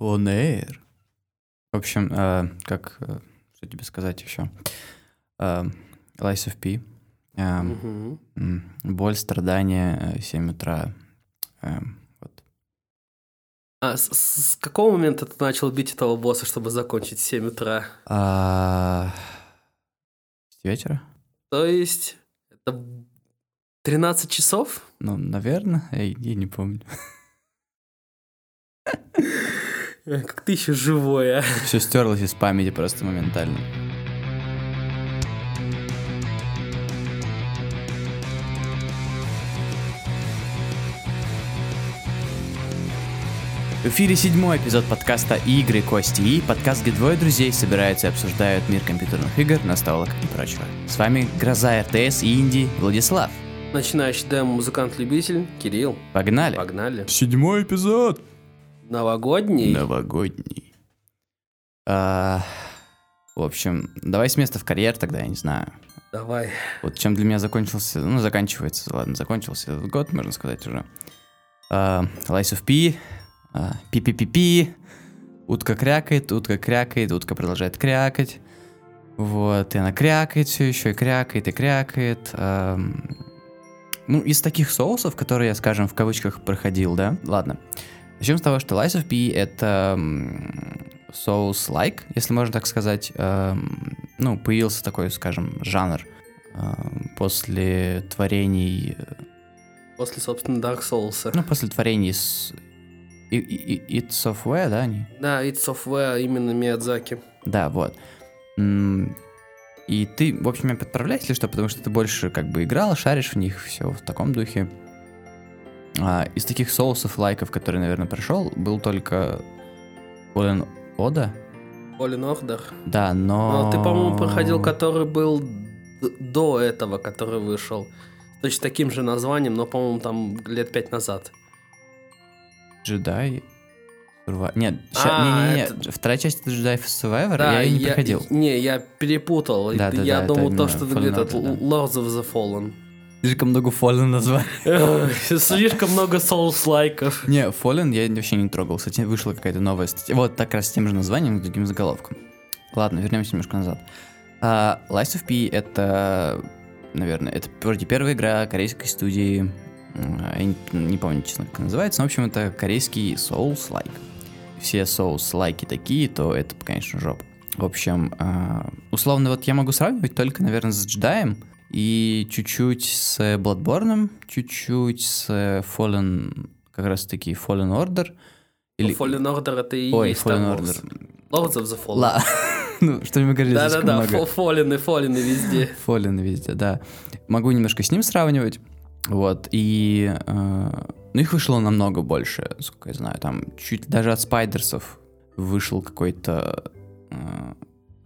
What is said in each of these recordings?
On air. В общем, э, как, э, что тебе сказать еще? Э, Lies of P. Э, м, боль, страдания, э, 7 утра. Э, вот. А с, с какого момента ты начал бить этого босса, чтобы закончить в 7 утра? А, с вечера? То есть, это 13 часов? Ну, наверное, я, я не помню. Как ты еще живой, а? Все стерлось из памяти просто моментально. В эфире седьмой эпизод подкаста «Игры, кости и» подкаст, где двое друзей собираются и обсуждают мир компьютерных игр, настолок и прочего. С вами Гроза РТС и Инди Владислав. Начинающий демо-музыкант-любитель Кирилл. Погнали! Погнали. Седьмой эпизод! Новогодний. Новогодний. А, в общем, давай с места в карьер тогда, я не знаю. Давай. Вот чем для меня закончился, ну, заканчивается, ладно, закончился этот год, можно сказать уже. А, Lies of P, а, пи-пи-пи-пи, утка крякает, утка крякает, утка продолжает крякать. Вот, и она крякает все еще, и крякает, и крякает. Ам, ну, из таких соусов, которые я, скажем, в кавычках проходил, да? Ладно. Начнем с того, что Lies of P это соус-like, если можно так сказать. Эм, ну, появился такой, скажем, жанр эм, после творений, э, После, собственно, Dark Souls. ну, после творений с It Software, да, они? Да, It's Software, именно Миядзаки. Да, вот. И ты, в общем, меня подправляешь ли что, потому что ты больше как бы играл, шаришь в них, все в таком духе. А, из таких соусов, лайков, которые, наверное, прошел, был только Fallen Oda. Fallen Order. Да, но... Ну, ты, по-моему, проходил, который был до этого, который вышел. Точно таким же названием, но, по-моему, там лет пять назад. Джедай... Нет, ща- А, не-не-не, это- вторая часть это Jedi Survivor, я ее не проходил. Не, я перепутал. Да, да, я да, думал, это то, что Order, да. Lords of the Fallen. Слишком много Fallen названий. Эх, Слишком много Souls-лайков. Не, Fallen я вообще не трогал. Кстати, вышла какая-то новая статья. Вот так раз с тем же названием, с другим заголовком. Ладно, вернемся немножко назад. А, Lies of P это, наверное, это вроде первая игра корейской студии. Я не, не помню, честно, как она называется. Но, в общем, это корейский Souls-like. Все Souls-лайки такие, то это, конечно, жопа. В общем, а, условно, вот я могу сравнивать только, наверное, с джедаем и чуть-чуть с Bloodborne, чуть-чуть с Fallen, как раз таки Fallen Order. Или... Fallen Order это и Ой, есть Fallen Star Wars. Order. Lords of the Fallen. Ла. ну, что мы говорили, Да-да-да, Fallen и Fallen везде. Fallen везде, да. Могу немножко с ним сравнивать. Вот, и... э, ну, их вышло намного больше, сколько я знаю. Там чуть даже от Спайдерсов вышел какой-то э,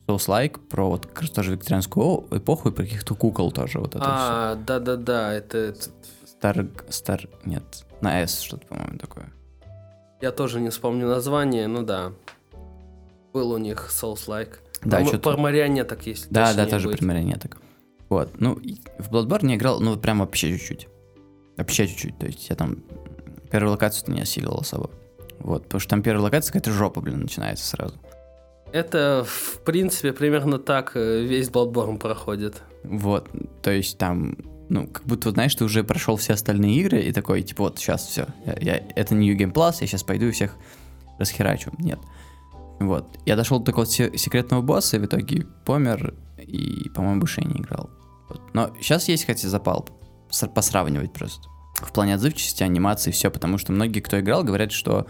Souls-like про вот как раз тоже викторианскую эпоху и про каких-то кукол тоже. Вот это А, да-да-да, это. Стар... Стар... Нет, на S что-то, по-моему, такое. Я тоже не вспомню название, ну да. Был у них Souls-like. Да, Про- что-то- Про марионеток, если Да, да, тоже быть. марионеток. Вот. Ну, в Bloodborne я играл, ну, вот прям вообще чуть-чуть. Вообще чуть-чуть. То есть я там первую локацию не осилил особо. Вот, потому что там первая локация какая-то жопа, блин, начинается сразу. Это, в принципе, примерно так э, весь Bloodborne проходит. Вот, то есть там, ну, как будто, знаешь, ты уже прошел все остальные игры и такой, типа, вот, сейчас все, я, я- это New Game Plus, я сейчас пойду и всех расхерачу. Нет. Вот. Я дошел до такого се- секретного босса и в итоге помер и, по-моему, больше я не играл. Вот. Но сейчас есть, хотя запал посравнивать просто. В плане отзывчивости, анимации, все, потому что многие, кто играл, говорят, что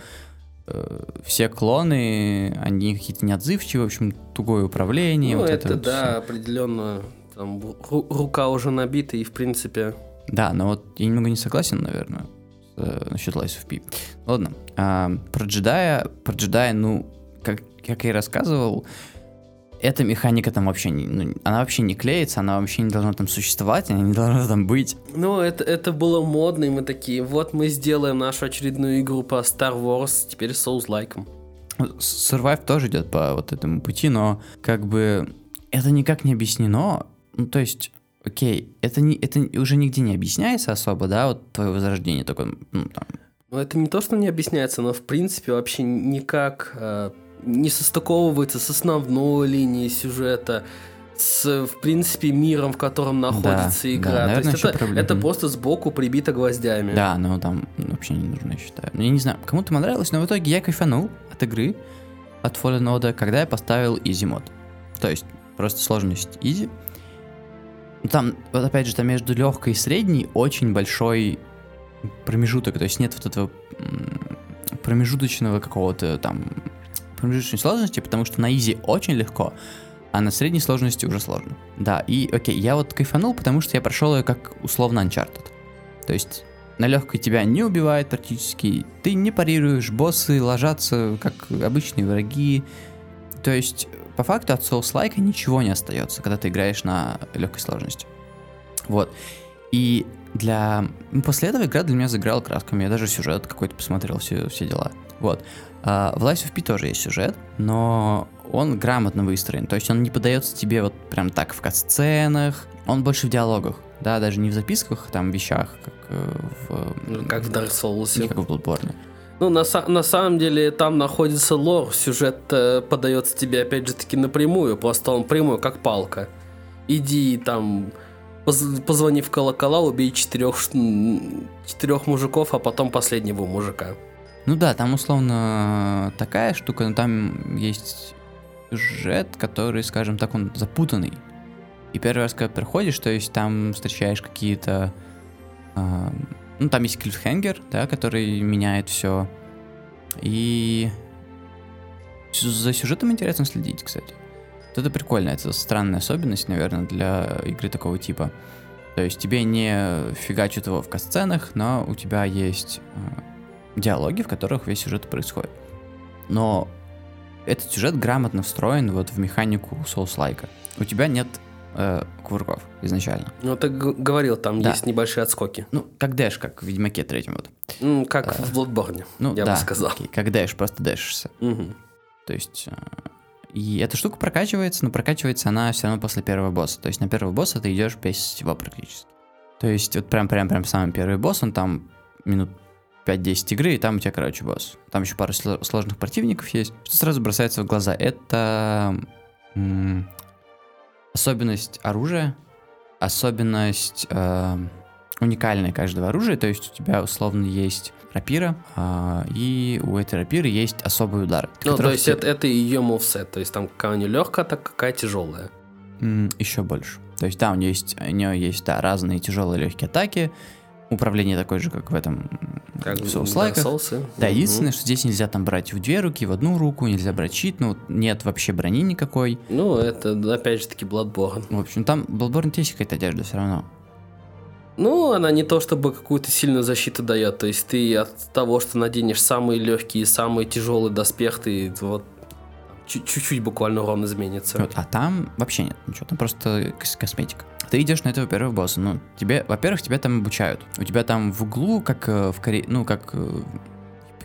все клоны, они какие-то неотзывчивые, в общем, тугое управление. ну, вот это, вот да, всё. определенно. Там ру- рука уже набита, и, в принципе... Да, но вот я немного не согласен, наверное, с, э, насчет Lies of P. Ладно, а, про джедая, про джедая, ну, как, как я и рассказывал, эта механика там вообще не, ну, она вообще не клеится, она вообще не должна там существовать, она не должна там быть. Ну, это, это было модно, и мы такие, вот мы сделаем нашу очередную игру по Star Wars, теперь Souls-лайком. Survive тоже идет по вот этому пути, но как бы это никак не объяснено. Ну, то есть, окей, это, не, это уже нигде не объясняется особо, да, вот твое возрождение, только, ну, там, Ну, это не то, что не объясняется, но в принципе вообще никак э, не состыковывается с основной линией сюжета, с, в принципе, миром, в котором находится Да, игра. да, То наверное, есть еще это, это просто сбоку прибито гвоздями. Да, но там вообще не нужно, я считаю. Ну, я не знаю, кому-то понравилось, но в итоге я кайфанул от игры, от Fallen Order, когда я поставил Easy мод. То есть просто сложность Easy. Ну, Там, вот опять же, там между легкой и средней очень большой промежуток, то есть нет вот этого промежуточного какого-то там промежуточной сложности, потому что на Easy очень легко, а на средней сложности уже сложно. Да, и окей, я вот кайфанул, потому что я прошел ее как условно Uncharted. То есть на легкой тебя не убивает практически, ты не парируешь, боссы ложатся как обычные враги. То есть по факту от Souls-like ничего не остается, когда ты играешь на легкой сложности. Вот. И для... ну, После этого игра для меня заиграла красками, я даже сюжет какой-то посмотрел, все, все дела. Вот. А, в Lies of P тоже есть сюжет, но он грамотно выстроен. То есть он не подается тебе вот прям так в кат-сценах, он больше в диалогах. Да, даже не в записках, там, вещах, как э, в... Ну, Как в Dark Souls. Не как в Bloodborne. Ну, на, на самом деле, там находится лор, сюжет э, подается тебе, опять же таки, напрямую, просто он прямой, как палка. Иди там, поз- позвони в колокола, убей четырех, четырех мужиков, а потом последнего мужика. Ну да, там условно такая штука, но там есть сюжет, который, скажем так, он запутанный. И первый раз, когда приходишь, то есть там встречаешь какие-то... а, ну, там есть клиффхенгер, да, который меняет все. И за сюжетом интересно следить, кстати. Вот это прикольно, это странная особенность, наверное, для игры такого типа. То есть тебе не фигачат его в касценах, но у тебя есть а, диалоги, в которых весь сюжет происходит. Но этот сюжет грамотно встроен вот в механику Souls-like. У тебя нет э, кувырков изначально. Ну, ты говорил, там Да. есть небольшие отскоки. Ну, как дэш, как в Ведьмаке третьем вот. М, как в Bloodborne, Ну, я да, бы сказал. окей, как дэш, просто дэшишься. Мгм. То есть... э, и эта штука прокачивается, но прокачивается она все равно после первого босса. То есть на первого босса ты идешь без всего практически. То есть вот прям прям прям самый первый босс, он там минут 5-10 игры, и там у тебя, короче, босс. Там еще пару сло- сложных противников есть. Что сразу бросается в глаза? Это м, особенность оружия, особенность э, уникальная каждого оружия. То есть у тебя условно есть рапира, а, и у этой рапиры есть особый удар. Ну, то есть ты- это, это ее мувсет, то есть там какая у нее легкая, так какая тяжелая. еще больше. То есть да, у нее есть, у нее есть да, разные тяжелые легкие атаки. Управление такое же, как в этом Как в в Souls-like. Dark Souls. Да, Мгм. единственное, что здесь нельзя там брать в две руки, в одну руку, нельзя брать щит, ну, нет вообще брони никакой. Ну, это, опять же таки, Bloodborne. В общем, там Bloodborne есть какая-то одежда все равно. Ну, она не то чтобы какую-то сильную защиту дает. То есть ты от того, что наденешь самый легкий и самый тяжелый доспех, ты вот чуть- чуть-чуть буквально урон изменится. Вот, а там вообще нет ничего, там просто кос- косметика. Ты идешь на этого первого босса, ну, тебе, во-первых, тебя там обучают. У тебя там в углу, как э, в Коре... ну, как, э,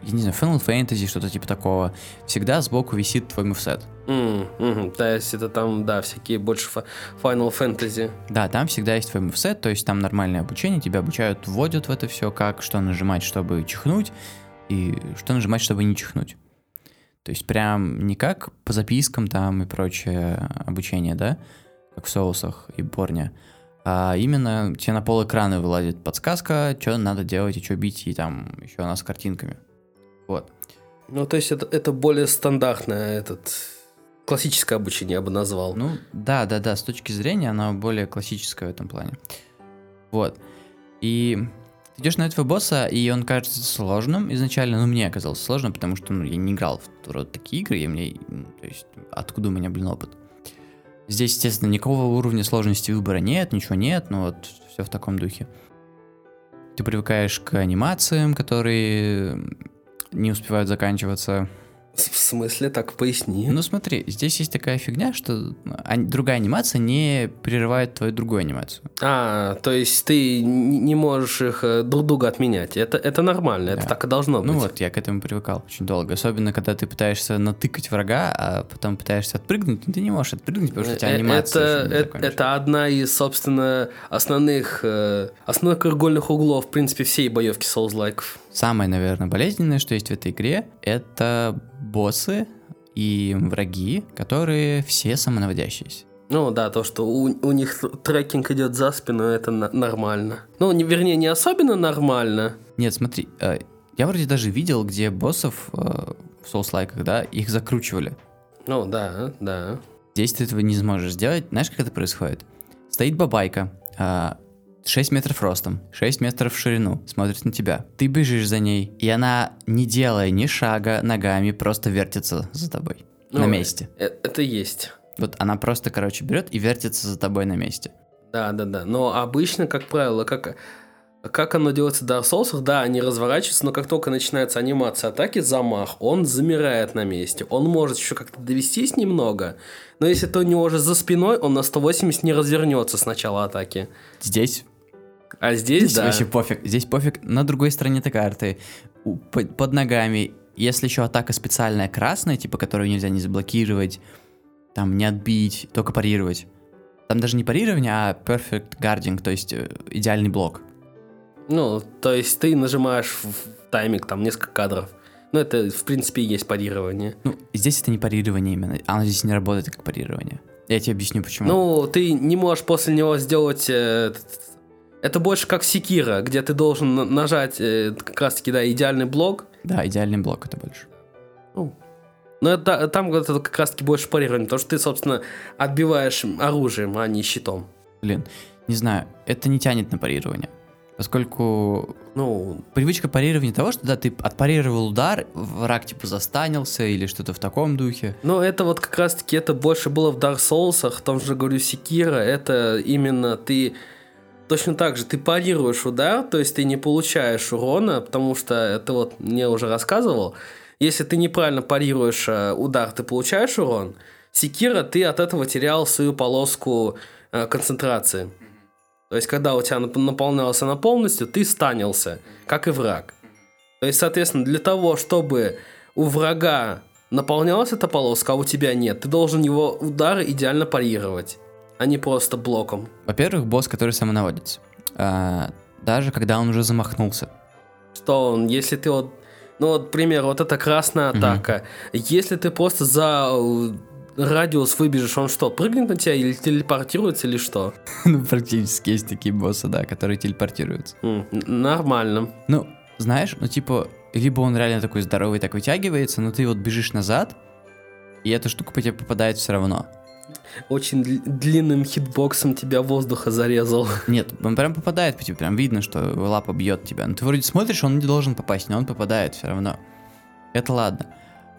я не знаю, Final Fantasy, что-то типа такого, всегда сбоку висит твой мувсет. М, мгм. То есть это там, да, всякие больше фа- Final Fantasy. Да, там всегда есть твой мувсет, то есть там нормальное обучение, тебя обучают, вводят в это все, как, что нажимать, чтобы чихнуть, и что нажимать, чтобы не чихнуть. То есть прям не как по запискам там и прочее обучение, да, как в соусах и борне, а именно тебе на пол экрана вылазит подсказка, что надо делать и что бить, и там еще у нас с картинками. Вот. Ну, то есть это, это более стандартное, этот, классическое обучение, я бы назвал. Ну, да, да, да, с точки зрения она более классическая в этом плане. Вот. И ты идешь на этого босса, и он кажется сложным изначально, ну, мне оказалось сложным, потому что ну, я не играл в вот такие игры, и мне, ну, то есть, откуда у меня, блин, опыт. Здесь, естественно, никакого уровня сложности выбора нет, ничего нет, но вот все в таком духе. Ты привыкаешь к анимациям, которые не успевают заканчиваться. В смысле, так поясни. Ну смотри, здесь есть такая фигня, что другая анимация не прерывает твою другую анимацию. А, то есть ты не можешь их э, друг друга отменять. Это, это нормально, это Да. так и должно быть. Ну вот, я к этому привыкал очень долго. Особенно, когда ты пытаешься натыкать врага, а потом пытаешься отпрыгнуть, но ты не можешь отпрыгнуть, потому что у тебя Э, анимация это, это, это одна из, собственно, основных, э, основных краеугольных углов, в принципе, всей боевки Souls-like. Самое, наверное, болезненное, что есть в этой игре, это боссы и враги, которые все самонаводящиеся. Ну да, то, что у, у них трекинг идет за спину, это на- нормально. Ну, не, вернее, не особенно нормально. Нет, смотри, э, я вроде даже видел, где боссов э, в соус-лайках, да, их закручивали. Ну да, да. Здесь ты этого не сможешь сделать. Знаешь, как это происходит? Стоит бабайка, а, 6 метров ростом, 6 метров в ширину, смотрит на тебя. Ты бежишь за ней, и она, не делая ни шага ногами, просто вертится за тобой. Ну, на месте. э- Это есть. Вот она просто, короче, берет и вертится за тобой на месте. Да, да, да. Но обычно, как правило, как, как оно делается в Dark Souls, да, они разворачиваются, но как только начинается анимация атаки, замах, он замирает на месте. Он может еще как-то довестись немного, но если ты у него уже за спиной, он на 180 не развернется с начала атаки. Здесь, А здесь, здесь да. вообще пофиг. Здесь пофиг на другой стороне этой карты. Под ногами. Если еще атака специальная красная, типа, которую нельзя не заблокировать, там, не отбить, только парировать. Там даже не парирование, а perfect guarding, то есть э, идеальный блок. Ну, то есть ты нажимаешь в тайминг, там, несколько кадров. Ну, это, в принципе, и есть парирование. Ну, здесь это не парирование именно. Оно здесь не работает как парирование. Я тебе объясню, почему. Ну, ты не можешь после него сделать... э, Это больше как секира, где ты должен на- нажать э, как раз-таки, да, идеальный блок. Да, идеальный блок это больше. Ну, но это, там это как раз-таки больше парирование, потому что ты, собственно, отбиваешь оружием, а не щитом. Блин, не знаю, это не тянет на парирование. Поскольку Ну, привычка парирования того, что да, ты отпарировал удар, враг типа застанился или что-то в таком духе. но это вот как раз-таки, это больше было в Dark Souls, в том же, говорю, Секира, это именно ты... Точно так же, ты парируешь удар, то есть ты не получаешь урона, потому что ты вот мне уже рассказывал, если ты неправильно парируешь э, удар, ты получаешь урон. Секира, ты от этого терял свою полоску э, концентрации. То есть, когда у тебя нап- наполнялся на полностью, ты станился, как и враг. То есть, соответственно, для того, чтобы у врага наполнялась эта полоска, а у тебя нет, ты должен его удары идеально парировать, а не просто блоком. Во-первых, босс, который самонаводится. А, даже когда он уже замахнулся. Что он, если ты вот, ну вот, к примеру, вот эта красная атака, если ты просто за э, радиус выбежишь, он что, прыгнет на тебя или телепортируется или что? ну, практически есть такие боссы, да, которые телепортируются. Нормально. Ну, знаешь, ну типа, либо он реально такой здоровый, так вытягивается, но ты вот бежишь назад, и эта штука по тебе попадает все равно. Очень дл- длинным хитбоксом тебя воздуха зарезал. Нет, он прям попадает по тебе, прям видно, что лапа бьет тебя. Ну, ты вроде смотришь, он не должен попасть, но он попадает все равно. Это ладно.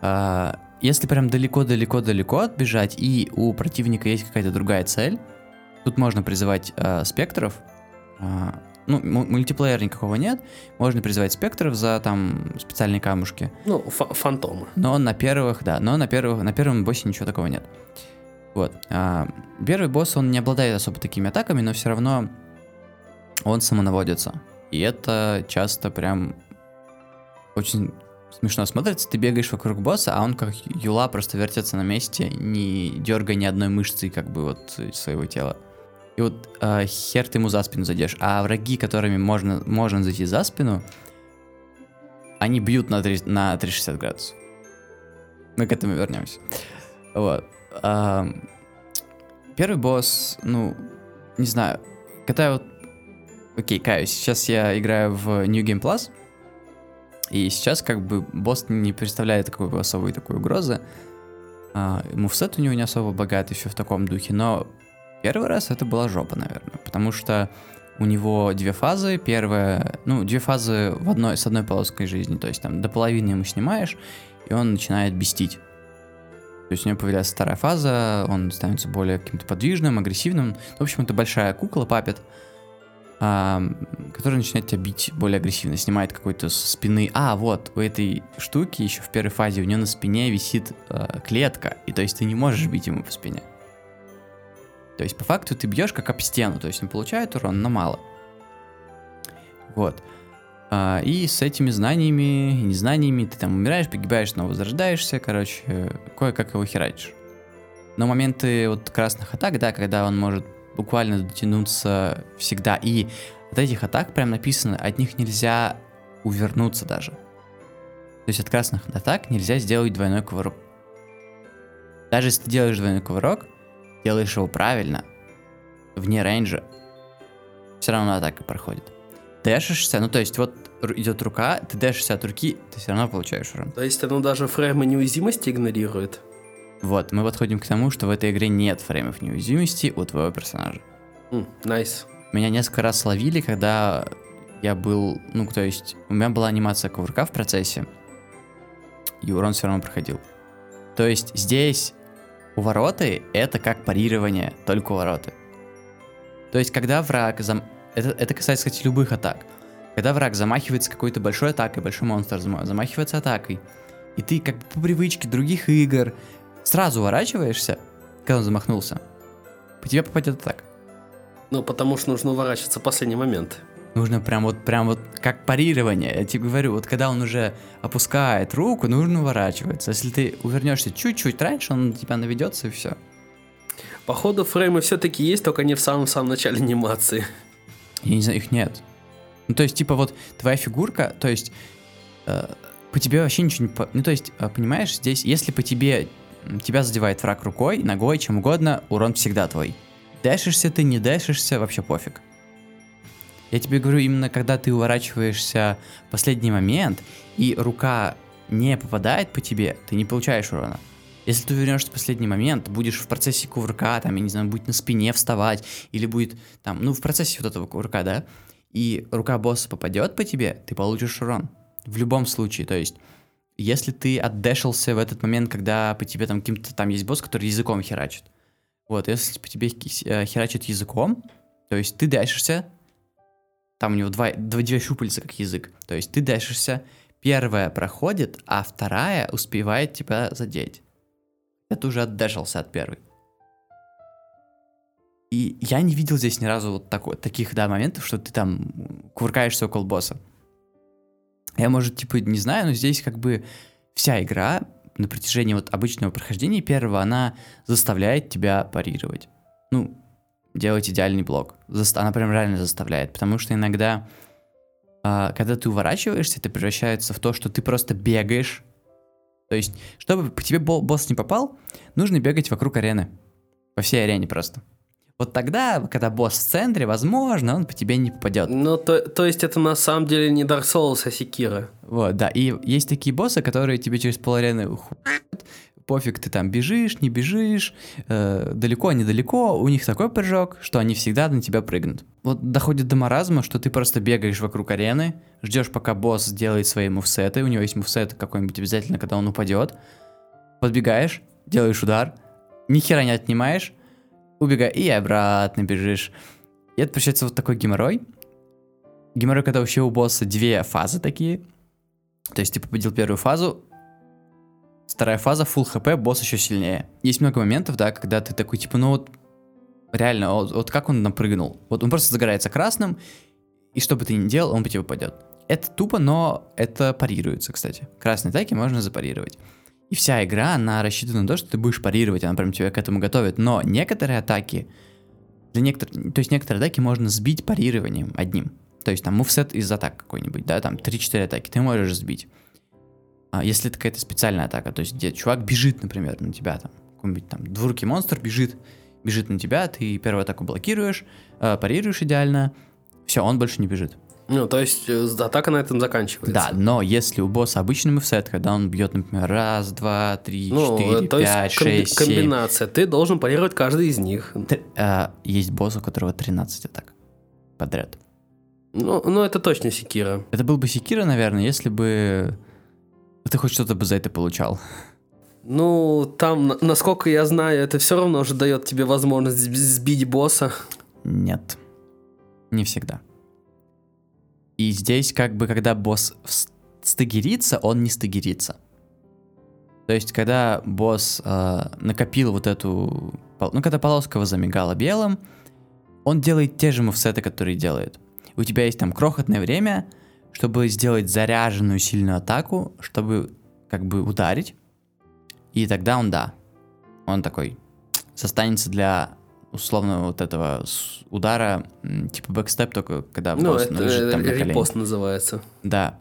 А, если прям далеко-далеко-далеко отбежать, и у противника есть какая-то другая цель, тут можно призывать а, спектров. А, ну, мультиплеера никакого нет. Можно призывать спектров за там специальные камушки. Ну, фа- фантомы. Но на первых, да, но на первых, на первом боссе ничего такого нет. Вот. а, первый босс, он не обладает особо такими атаками, но все равно он самонаводится. И это часто прям очень смешно смотрится. Ты бегаешь вокруг босса, а он как юла просто вертится на месте, не дергая ни одной мышцы как бы вот своего тела. И вот а, хер ты ему за спину зайдешь. А враги, которыми можно, можно зайти за спину, они бьют на, три- на 360 градусов. Мы к этому вернемся. Вот. А, первый босс, ну, не знаю, когда я вот... Окей, каюсь, сейчас я играю в New Game Plus, и сейчас как бы босс не представляет такой особой такой угрозы. А, мувсет у него не особо богатый, все в таком духе, но первый раз это была жопа, наверное, потому что у него две фазы. Первая, ну, две фазы в одной, с одной полоской жизни, то есть там до половины ему снимаешь, и он начинает бестить. То есть у него появляется вторая фаза, он становится более каким-то подвижным, агрессивным. В общем, это большая кукла, папет. который начинает тебя бить более агрессивно, снимает какой-то со спины. А, вот, у этой штуки еще в первой фазе у нее на спине висит а, клетка, и то есть ты не можешь бить ему по спине. То есть по факту ты бьешь как об стену, то есть он получает урон, но мало. Вот. А, и с этими знаниями и незнаниями ты там умираешь, погибаешь, но возрождаешься, короче, кое-как его херачишь. Но моменты вот красных атак, да, когда он может буквально дотянуться всегда. И от этих атак прям написано, от них нельзя увернуться даже. То есть от красных атак нельзя сделать двойной кувырок. Даже если ты делаешь двойной кувырок, делаешь его правильно, вне рейнджа, все равно атака проходит. Дэшишься, ну то есть вот идет рука, ты дэшишься от руки, ты все равно получаешь урон. То есть оно даже фреймы неуязвимости игнорирует? Вот, мы подходим к тому, что в этой игре нет фреймов неуязвимости у твоего персонажа. Nice. Nice. Меня несколько раз словили, когда я был, ну, то есть, у меня была анимация кувырка в процессе, и урон все равно проходил. То есть, здесь увороты — это как парирование, только увороты. То есть, когда враг... Зам... Это, это касается, кстати, любых атак. Когда враг замахивается какой-то большой атакой, большой монстр замахивается атакой, и ты как бы по привычке других игр сразу уворачиваешься, когда он замахнулся, по тебе попадет так. Ну, потому что нужно уворачиваться в последний момент. Нужно прям вот, прям вот как парирование. Я тебе говорю, вот когда он уже опускает руку, нужно уворачиваться. Если ты увернешься чуть-чуть раньше, он на тебя наведется и все. Походу, фреймы все-таки есть, только не в самом-самом начале анимации. Я не знаю, их нет. Ну, то есть, типа, вот твоя фигурка, то есть, э, по тебе вообще ничего не... По... Ну, то есть, э, понимаешь, здесь, если по тебе тебя задевает враг рукой, ногой, чем угодно, урон всегда твой. Дэшишься ты, не дэшишься, вообще пофиг. Я тебе говорю, именно когда ты уворачиваешься в последний момент, и рука не попадает по тебе, ты не получаешь урона. Если ты вернешься в последний момент, будешь в процессе кувырка, там, я не знаю, будет на спине вставать, или будет там, ну, в процессе вот этого кувырка, да, и рука босса попадет по тебе, ты получишь урон. В любом случае, то есть если ты отдэшился в этот момент, когда по тебе там каким-то там есть босс, который языком херачит. Вот, если по тебе э, херачит языком, то есть ты дэшишься, там у него два, два, две щупальца как язык, то есть ты дэшишься, первая проходит, а вторая успевает тебя задеть. Это уже отдэшился от первой. И я не видел здесь ни разу вот такой, таких, да, моментов, что ты там кувыркаешься около босса. Я, может, типа, не знаю, но здесь как бы вся игра на протяжении вот обычного прохождения первого, она заставляет тебя парировать. Ну, делать идеальный блок. Она прям реально заставляет, потому что иногда, а, когда ты уворачиваешься, это превращается в то, что ты просто бегаешь. То есть, чтобы по тебе босс не попал, нужно бегать вокруг арены. По всей арене просто. Вот тогда, когда босс в центре, возможно, он по тебе не попадет. Ну, то, то есть это на самом деле не Dark Souls, а Секира. Вот, да. И есть такие боссы, которые тебе через поларены уходят, пофиг, ты там бежишь, не бежишь, э, далеко, недалеко, у них такой прыжок, что они всегда на тебя прыгнут. Вот доходит до маразма, что ты просто бегаешь вокруг арены, ждешь, пока босс сделает свои мувсеты, у него есть мувсет какой-нибудь обязательно, когда он упадет, подбегаешь, делаешь удар, ни хера не отнимаешь, убегай, и обратно бежишь. И это получается вот такой геморрой. Геморрой, когда вообще у босса две фазы такие. То есть ты победил первую фазу, вторая фаза, full хп, босс еще сильнее. Есть много моментов, да, когда ты такой, типа, ну вот, реально, вот, вот как он напрыгнул. Вот он просто загорается красным, и что бы ты ни делал, он по тебе попадет. Это тупо, но это парируется, кстати. Красные атаки можно запарировать. И вся игра, она рассчитана на то, что ты будешь парировать, она прям тебя к этому готовит. Но некоторые атаки, для некоторых, то есть некоторые атаки можно сбить парированием одним. То есть там мувсет из атак какой-нибудь, да, там 3-4 атаки ты можешь сбить. А если это какая-то специальная атака, то есть где чувак бежит, например, на тебя, там, какой-нибудь там двуркий монстр бежит, бежит на тебя, ты первую атаку блокируешь, э, парируешь идеально, все, он больше не бежит. Ну, то есть э, атака на этом заканчивается. Да, но если у босса обычный мувсет, когда он бьет, например, раз, два, три, ну, четыре, пять, шесть, комби- комбинация. Ты должен парировать каждый из них. Т- а, есть босс, у которого 13 атак подряд. Ну, ну, это точно Секира. Это был бы Секира, наверное, если бы ты хоть что-то бы за это получал. Ну, там, насколько я знаю, это все равно уже дает тебе возможность сбить босса. Нет. Не всегда. И здесь как бы, когда босс стагерится, он не стагерится. То есть, когда босс э, накопил вот эту... Ну, когда полоска его замигала белым, он делает те же мувсеты, которые делает. У тебя есть там крохотное время, чтобы сделать заряженную сильную атаку, чтобы как бы ударить. И тогда он, да, он такой застанется для условно вот этого удара, типа бэкстеп, только когда Ну, босс это лежит там на э, репост называется. Да.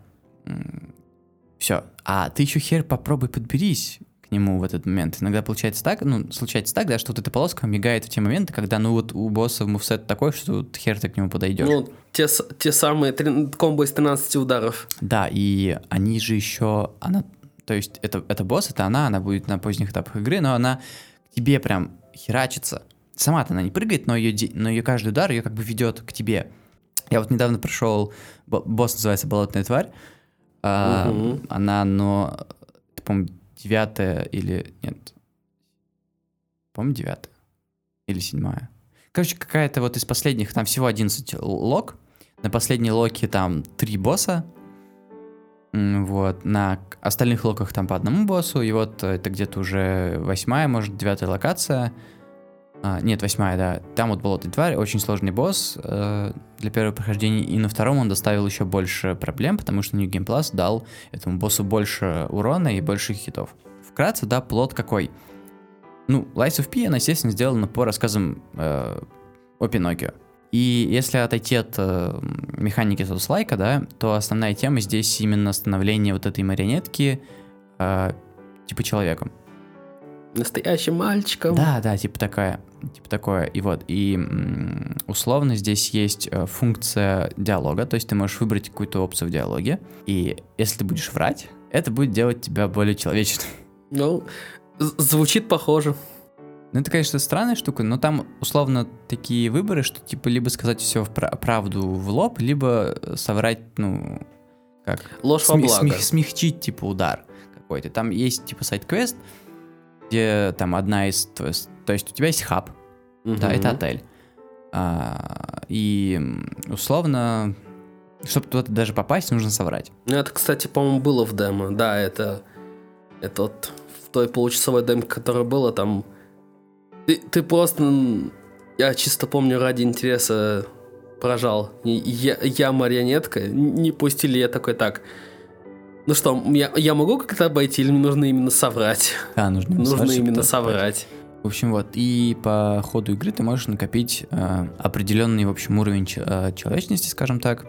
Все. А ты еще хер попробуй подберись к нему в этот момент. Иногда получается так, ну, случается так, да, что вот эта полоска мигает в те моменты, когда, ну, вот у босса мувсет такой, что вот хер ты к нему подойдешь. Ну, те, те самые трин- комбо из 13 ударов. Да, и они же еще, она, то есть это, это босс, это она, она будет на поздних этапах игры, но она к тебе прям херачится. Сама-то она не прыгает, но ее, но ее каждый удар ее как бы ведет к тебе. Я вот недавно прошел, бо- босс называется Болотная тварь, а, Мгм. она, но, это, по-моему, девятая или, нет, по-моему, девятая или седьмая. Короче, какая-то вот из последних, там всего 11 л- лок, на последней локе там три босса, Вот, на остальных локах там по одному боссу, и вот э, это где-то уже восьмая, может, девятая локация. А, нет, восьмая, да. Там вот болотная тварь, очень сложный босс э, для первого прохождения, и на втором он доставил еще больше проблем, потому что New Game Plus дал этому боссу больше урона и больше хитов. Вкратце, да, плод какой? Ну, Lies of P, она, естественно, сделана по рассказам э, о Пиноккио. И если отойти от э, механики соцлайка, да, то основная тема здесь именно становление вот этой марионетки э, типа человеком. Настоящим мальчиком. Да, да, типа такая, типа такое. И вот, и условно здесь есть э, функция диалога, то есть ты можешь выбрать какую-то опцию в диалоге, и если ты будешь врать, это будет делать тебя более человечным. Ну, звучит похоже. Ну, это, конечно, странная штука, но там условно такие выборы, что типа либо сказать все в пра- правду в лоб, либо соврать, ну, как Ложь во сми- благо. смех- смягчить, типа, удар какой-то. Там есть, типа, сайт-квест, где там одна из... То есть, то есть у тебя есть хаб, да, Мгм. это отель. А, и условно, чтобы туда даже попасть, нужно соврать. Ну, Это, кстати, по-моему, было в демо. Да, это... Это вот в той получасовой демке, которая была, там... Ты, ты просто... Я чисто помню, ради интереса прожал. Я, я марионетка, не пустили, я такой, так... Ну что, я, я могу как-то обойти, или мне нужно именно соврать? Да, нужно, Нужно соврать, именно соврать. В общем, вот, и по ходу игры ты можешь накопить э, определенный, в общем, уровень э, человечности, скажем так.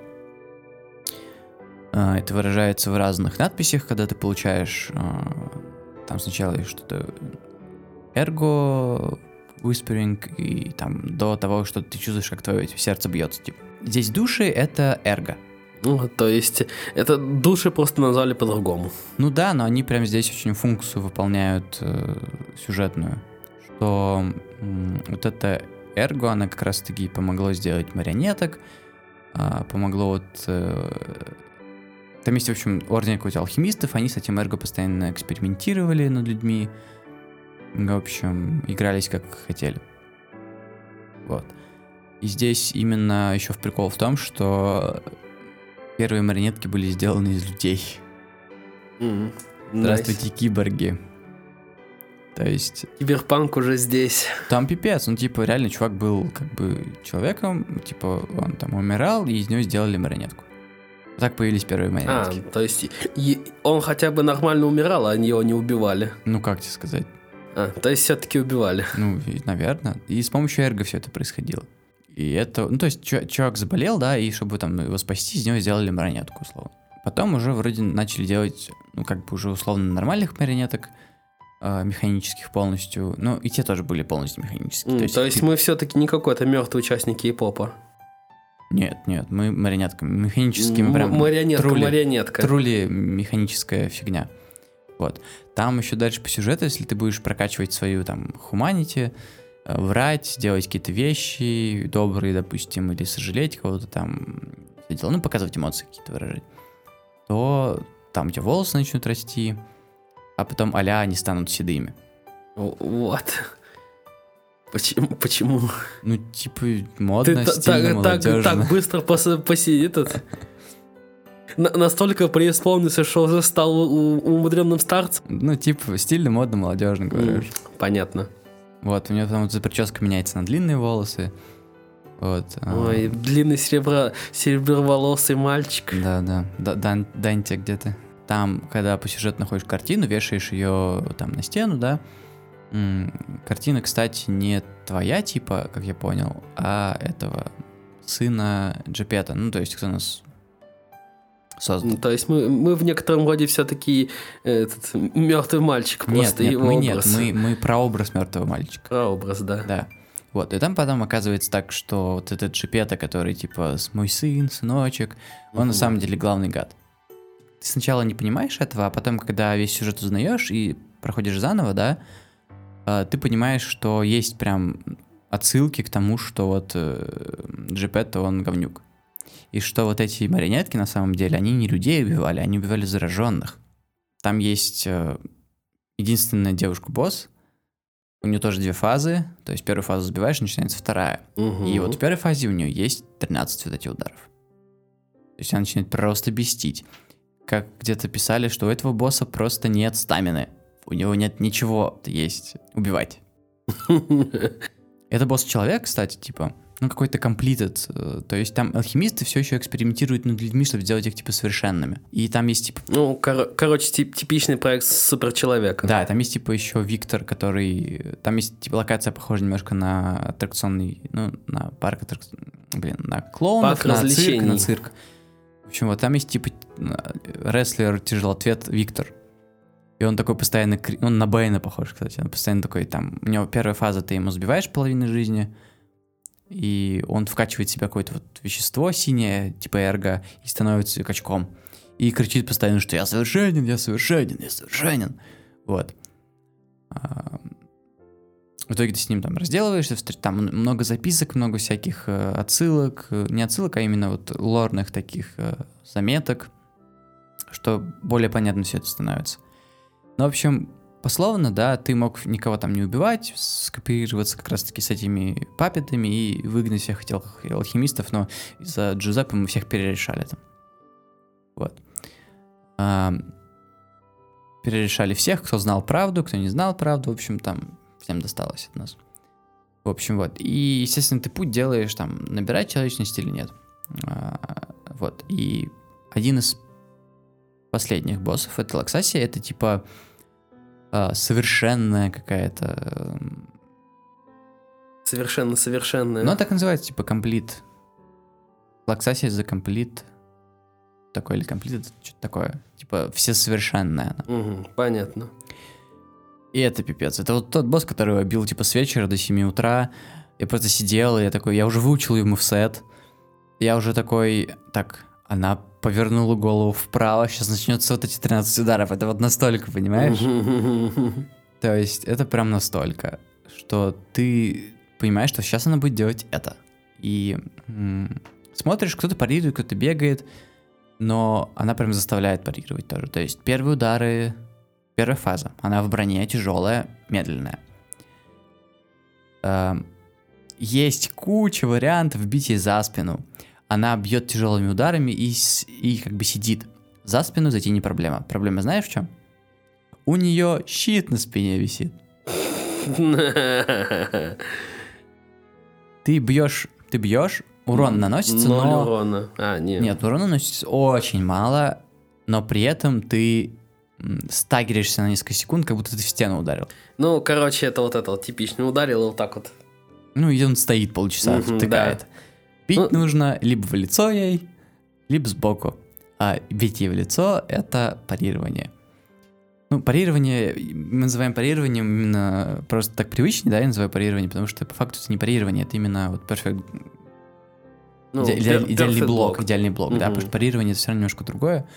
Э, это выражается в разных надписях, когда ты получаешь э, там сначала что-то эрго, whispering, и там до того, что ты чувствуешь, как твое сердце бьется, типа. Здесь души — это эрго. Ну, то есть, это души просто назвали по-другому. Ну да, но они прям здесь очень функцию выполняют э, сюжетную. Что м, вот это эрго, она как раз-таки помогло сделать марионеток, а, помогло вот... э, там есть, в общем, орден какой-то алхимистов, они с этим эрго постоянно экспериментировали над людьми. В общем, игрались как хотели. Вот. И здесь именно еще в прикол в том, что первые марионетки были сделаны из людей. Мгм. Здравствуйте, Nice. киборги. То есть, Киберпанк уже здесь. там пипец, ну, типа, реально чувак был, как бы, человеком, типа, он там умирал, и из него сделали марионетку. Так появились первые А, марионетки. то есть и- он хотя бы нормально умирал, а его не убивали. Ну, как тебе сказать? А, то есть все-таки убивали. Ну, наверное. И с помощью эрго все это происходило. И это, ну, то есть, чувак заболел, да, и чтобы там его спасти, из него сделали марионетку, условно. Потом уже вроде начали делать, ну, как бы уже условно нормальных марионеток, э, механических полностью. Ну, и те тоже были полностью механические. М, То есть, ты- мы все-таки не какой-то мертвый участник кей-попа. Нет, нет, мы марионетками, механическими М- прям марионетка, трули, марионетка. трули механическая фигня. Вот. Там еще дальше по сюжету, если ты будешь прокачивать свою там хуманити, врать, делать какие-то вещи добрые, допустим, или сожалеть кого-то там, дела, ну, показывать эмоции какие-то выражать, то там у тебя волосы начнут расти, а потом а они станут седыми. Вот. Почему? Почему? Ну, типа, Ты модно, стильно, так, так, так быстро пос- поси этот. На- настолько преисполнился, что уже стал умудренным старцем. Ну, типа, стильно, модно, молодежно, говоришь. Понятно. Вот, у него там вот эта прическа меняется на длинные волосы. Вот. а, Ой, длинный серебро... сереброволосый мальчик. Да, да. Да, Дан, Данте, где ты? Там, когда по сюжету находишь картину, вешаешь ее там на стену, да. М, Картина, кстати, не твоя, типа, как я понял, а этого сына Джепета. Ну, то есть, кто нас создал. Ну, То есть мы, мы в некотором роде все-таки этот мертвый мальчик, Нет, просто нет, его мы нет, образ. мы, мы прообраз мертвого мальчика. Прообраз, да. Да. Вот, и там потом оказывается так, что вот этот Джепета, который типа «С- мой сын, сыночек, он на Мгм. самом деле главный гад. Ты сначала не понимаешь этого, а потом, когда весь сюжет узнаешь и проходишь заново, да, а, ты понимаешь, что есть прям отсылки к тому, что вот э, Джепетто, он говнюк. И что вот эти марионетки, на самом деле, они не людей убивали, они убивали зараженных. Там есть э, единственная девушка-босс, у нее тоже две фазы, то есть первую фазу сбиваешь, начинается вторая. Мгм. И вот в первой фазе у нее есть 13 вот этих ударов. То есть она начинает просто бестить. Как где-то писали, что у этого босса просто нет стамины. У него нет ничего есть убивать. Это босс-человек, кстати, типа, ну какой-то комплитед. э, То есть там алхимисты все еще экспериментируют над людьми, чтобы сделать их типа совершенными. И там есть типа Ну, кор- короче, тип- типичный проект суперчеловека. Да, там есть типа еще Виктор, который... Там есть типа локация похожа немножко на аттракционный... Ну, на парк аттракционный... Блин, на клоунов, Парк на цирк, на цирк. В общем, вот там есть типа рестлер тяжелоответ Виктор. И он такой постоянно... Он на Бэйна похож, кстати. Он постоянно такой там... У него первая фаза, ты ему сбиваешь половину жизни, и он вкачивает в себя какое-то вот вещество синее, типа эрго, и становится качком. И кричит постоянно, что я совершенен, я совершенен, я совершенен. Вот. А, В итоге ты с ним там разделываешься, там много записок, много всяких э, отсылок, э, не отсылок, а именно вот лорных таких э, заметок, что более понятно все это становится. Ну, в общем, пословно, да, ты мог никого там не убивать, скооперироваться как раз-таки с этими папетами и выгнать всех этих алх- алхимистов, но из-за Джузеппе мы всех перерешали там. Вот. А, перерешали всех, кто знал правду, кто не знал правду, в общем, там всем досталось от нас. В общем, вот. И, естественно, ты путь делаешь, там, набирать человечность или нет. А, вот. И один из последних боссов, это Лаксасия, это типа а, совершенная какая-то... эм, Совершенно, совершенно. Ну, так называется, типа, комплит. Лаксасия за комплит. Такой или комплит, это что-то такое. Типа, всесовершенная она. Мгм, понятно. И это пипец. Это вот тот босс, который я бил, типа, с вечера до 7 утра. Я просто сидел, и я такой, я уже выучил ему в сет. Я уже такой, так, она повернула голову вправо, сейчас начнется вот эти 13 ударов. Это вот настолько, понимаешь? То есть это прям настолько, что ты понимаешь, что сейчас она будет делать это. И м, смотришь, кто-то парирует, кто-то бегает, но она прям заставляет парировать тоже. То есть первые удары, первая фаза, она в броне тяжелая, медленная. Эм, Есть куча вариантов бить ей за спину. Она бьет тяжелыми ударами и, и как бы сидит. За спину зайти не проблема. Проблема знаешь в чем? У нее щит на спине висит. Ты бьешь, ты бьешь, урон наносится, Ноль но... урона. А, нет. Нет, урон наносится очень мало, но при этом ты стагеришься на несколько секунд, как будто ты в стену ударил. Ну, короче, это вот это вот типично. Ударил и вот так вот. Ну, и он стоит полчаса, Мгм, втыкает. да. Бить Ну- нужно либо в лицо ей, либо сбоку. А бить ей в лицо — это парирование. Ну, парирование, мы называем парированием именно просто так привычнее, да, я называю парирование, потому что по факту это не парирование, это именно вот perfect, Ну, иде- идеальный perfect блок, block. идеальный блок, да, Мгм. потому что парирование это все равно немножко другое.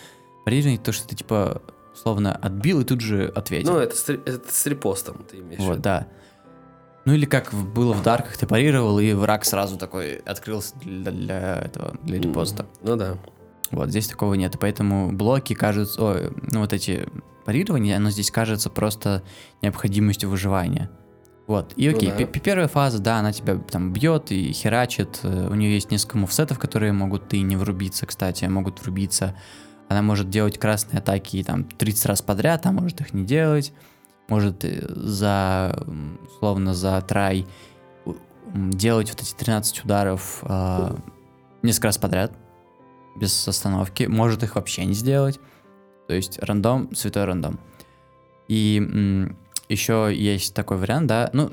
Парирование то, что ты типа словно отбил и тут же ответил. Ну, это с, это с репостом ты имеешь в Вот, да. Ну или как было в Дарках, ты парировал, и враг сразу такой открылся для, для этого, для репоста. Ну да. Вот, здесь такого нет, поэтому блоки кажутся, ой, ну вот эти парирования, оно здесь кажется просто необходимостью выживания. Вот, и Ну окей, да. пе- пе- первая фаза, да, она тебя там бьет и херачит, э, у нее есть несколько мувсетов, которые могут и не врубиться, кстати, могут врубиться. Она может делать красные атаки там 30 раз подряд, а может их не делать. Может э, за, м, условно, за трай делать вот эти 13 ударов э, несколько раз подряд, без остановки. Может их вообще не сделать. То есть рандом, святой рандом. И м, еще есть такой вариант, да, ну,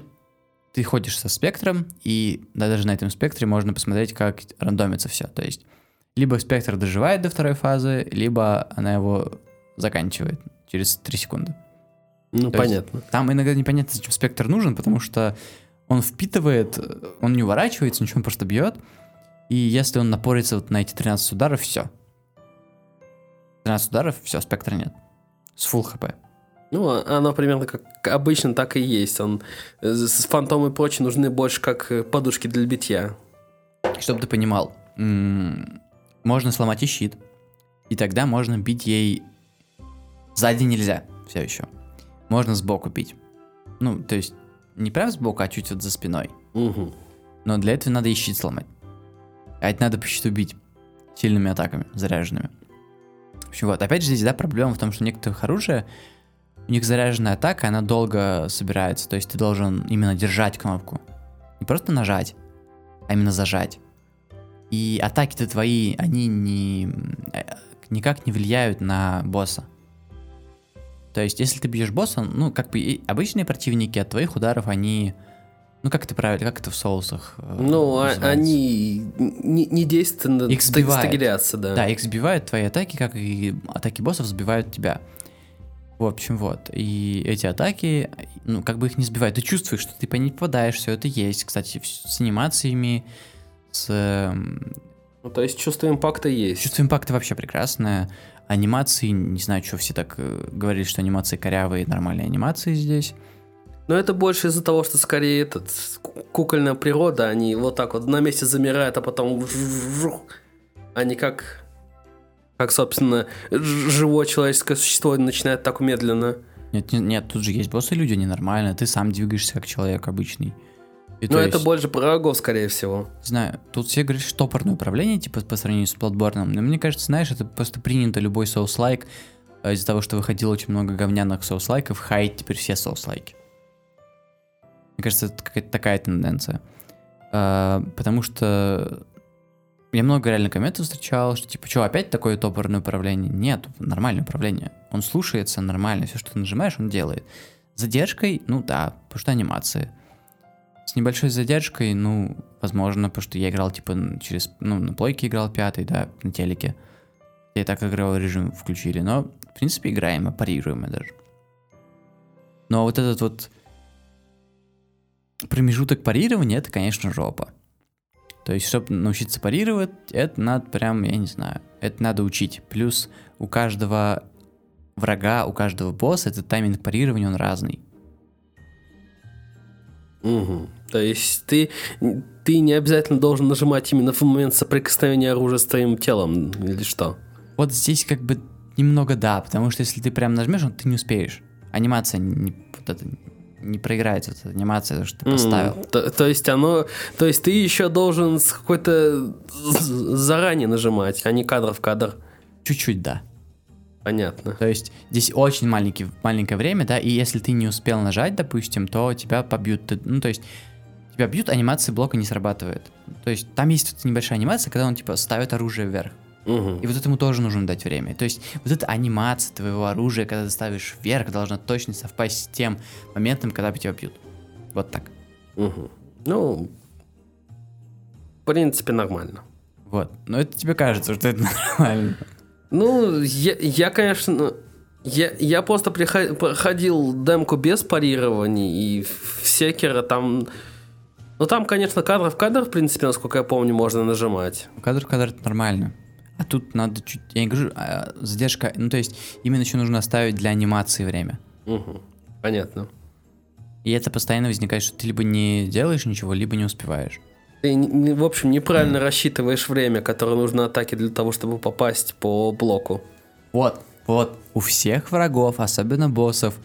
ты ходишь со спектром, и да, даже на этом спектре можно посмотреть, как рандомится все. То есть, либо спектр доживает до второй фазы, либо она его заканчивает через 3 секунды. Ну, То есть понятно. Там иногда непонятно, зачем спектр нужен, потому что он впитывает, он не уворачивается, ничего, он просто бьет. И если он напорится вот на эти 13 ударов, все. 13 ударов, все, спектра нет. С full хп. Ну, а- оно примерно как обычно так и есть. Он э, с фантом и прочее нужны больше как э, подушки для битья. Чтобы ты понимал, можно сломать и щит, и тогда можно бить ей... Сзади нельзя все еще. Можно сбоку бить. Ну, то есть, не прям сбоку, а чуть вот за спиной. Мгм. Но для этого надо и щит сломать. А это надо по щиту бить сильными атаками, заряженными. В общем, вот. Опять же, здесь, да, проблема в том, что у некоторых оружия, у них заряженная атака, она долго собирается. То есть ты должен именно держать кнопку. Не просто нажать, а именно зажать. И атаки-то твои, они не, э, никак не влияют на босса. То есть, если ты бьешь босса, ну, как бы обычные противники от твоих ударов, они... Ну, как это правильно, как это в соусах? э, Ну, а- называется? они не, не действенно Их сбивает. стагерятся, да. Да, их сбивают твои атаки, как и атаки боссов сбивают тебя. В общем, вот. И эти атаки, ну, как бы их не сбивают. Ты чувствуешь, что ты по ней попадаешь, все это есть. Кстати, с анимациями, с... эм, Ну, то есть чувство импакта есть. Чувство импакта вообще прекрасное. Анимации, не знаю, что все так э, говорили, что анимации корявые, нормальные анимации здесь. Но это больше из-за того, что скорее этот ку- кукольная природа, они вот так вот на месте замирают, а потом они как как, собственно, живое человеческое существо начинает так медленно. Нет, не- нет, тут же есть боссы люди ненормально, ты сам двигаешься как человек обычный. И Но то это есть, больше про врагов, скорее всего. знаю, тут все говорят, что топорное управление, типа, по сравнению с Bloodborne, но мне кажется, знаешь, это просто принято любой соус-лайк, э, из-за того, что выходило очень много говняных соус-лайков, хаять теперь все соус-лайки. Мне кажется, это какая-то такая тенденция. А, потому что я много реально комментов встречал, что типа, что, опять такое топорное управление? Нет, нормальное управление. Он слушается нормально, все, что ты нажимаешь, он делает. Задержкой, ну да, потому что анимации. С небольшой задержкой, ну, возможно, потому что я играл, типа, через, ну, на плойке играл пятый, да, на телеке. И так игровой режим включили, но, в принципе, играемо, парируемо даже. Но вот этот вот промежуток парирования, это, конечно, жопа. То есть, чтобы научиться парировать, это надо прям, я не знаю, это надо учить. Плюс у каждого врага, у каждого босса этот тайминг парирования, он разный. Мгм. То есть ты, ты не обязательно должен нажимать именно в момент соприкосновения оружия с твоим телом, или что? Вот здесь как бы немного да, потому что если ты прям нажмешь, ты не успеешь. Анимация не, вот это, не проиграется, вот эта анимация, то, что ты поставил. То, то есть оно, то есть ты еще должен с какой-то заранее нажимать, а не кадр в кадр. Чуть-чуть, да. Понятно. То есть здесь очень маленький, маленькое время, да, и если ты не успел нажать, допустим, то тебя побьют. Ты- ну, то есть тебя бьют, анимация блока не срабатывает. То есть там есть небольшая анимация, когда он, типа, ставит оружие вверх. Мгм. И вот этому тоже нужно дать время. То есть вот эта анимация твоего оружия, когда ты ставишь вверх, должна точно совпасть с тем моментом, когда тебя бьют. Вот так. Мгм. Ну, в принципе, нормально. Вот. Но это тебе кажется, что это нормально. Ну, я, я конечно, я, я просто прихо- проходил демку без парирований, и в секера там... Ну, там, конечно, кадр в кадр, в принципе, насколько я помню, можно нажимать. Кадр в кадр это нормально. А тут надо чуть... Я не говорю, а, задержка... Ну, то есть именно еще нужно оставить для анимации время. Мгм. Понятно. И это постоянно возникает, что ты либо не делаешь ничего, либо не успеваешь. Ты, в общем, неправильно рассчитываешь время, которое нужно атаке для того, чтобы попасть по блоку. Вот, вот. У всех врагов, особенно боссов,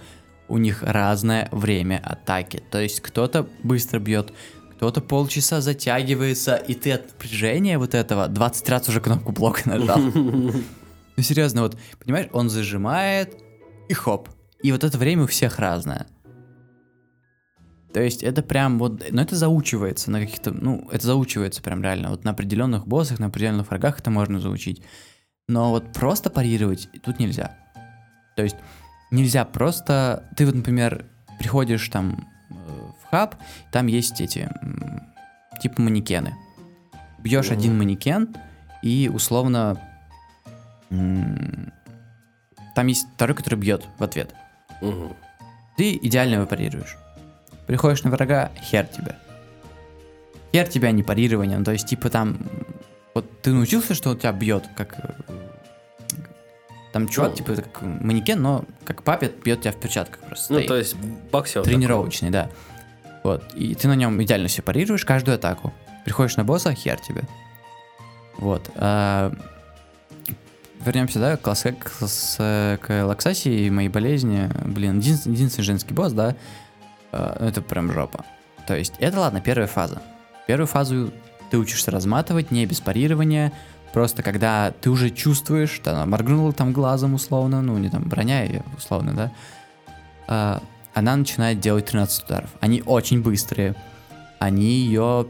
у них разное время атаки. То есть кто-то быстро бьет, кто-то полчаса затягивается, и ты от напряжения вот этого 20 раз уже кнопку блока нажал. Ну серьезно, вот, понимаешь, он зажимает, и хоп. И вот это время у всех разное. То есть это прям вот, ну это заучивается на каких-то, ну это заучивается прям реально. Вот на определенных боссах, на определенных врагах это можно заучить. Но вот просто парировать тут нельзя. То есть нельзя просто, ты вот, например, приходишь там в хаб, там есть эти, типа манекены. Бьешь один манекен, и условно там есть второй, который бьет в ответ. Ты идеально его парируешь. Приходишь на врага, хер тебя. Хер тебя не парированием. То есть, типа там. Вот ты научился, что он тебя бьет, как. Там чувак, ну, типа, как манекен, но как папет бьет тебя в перчатках просто. Ну, стоит. то есть боксер. Тренировочный, такой. да. Вот. И ты на нем идеально все парируешь каждую атаку. Приходишь на босса, хер тебе. Вот. А, вернемся, да, к, к, с, к лаксасии и моей болезни. Блин, един, единственный женский босс, да, э, это прям жопа. То есть, это ладно, первая фаза. Первую фазу ты учишься разматывать, не без парирования, просто когда ты уже чувствуешь, что она моргнула там глазом условно, ну, не там броня условно, да, э, она начинает делать 13 ударов. Они очень быстрые, они ее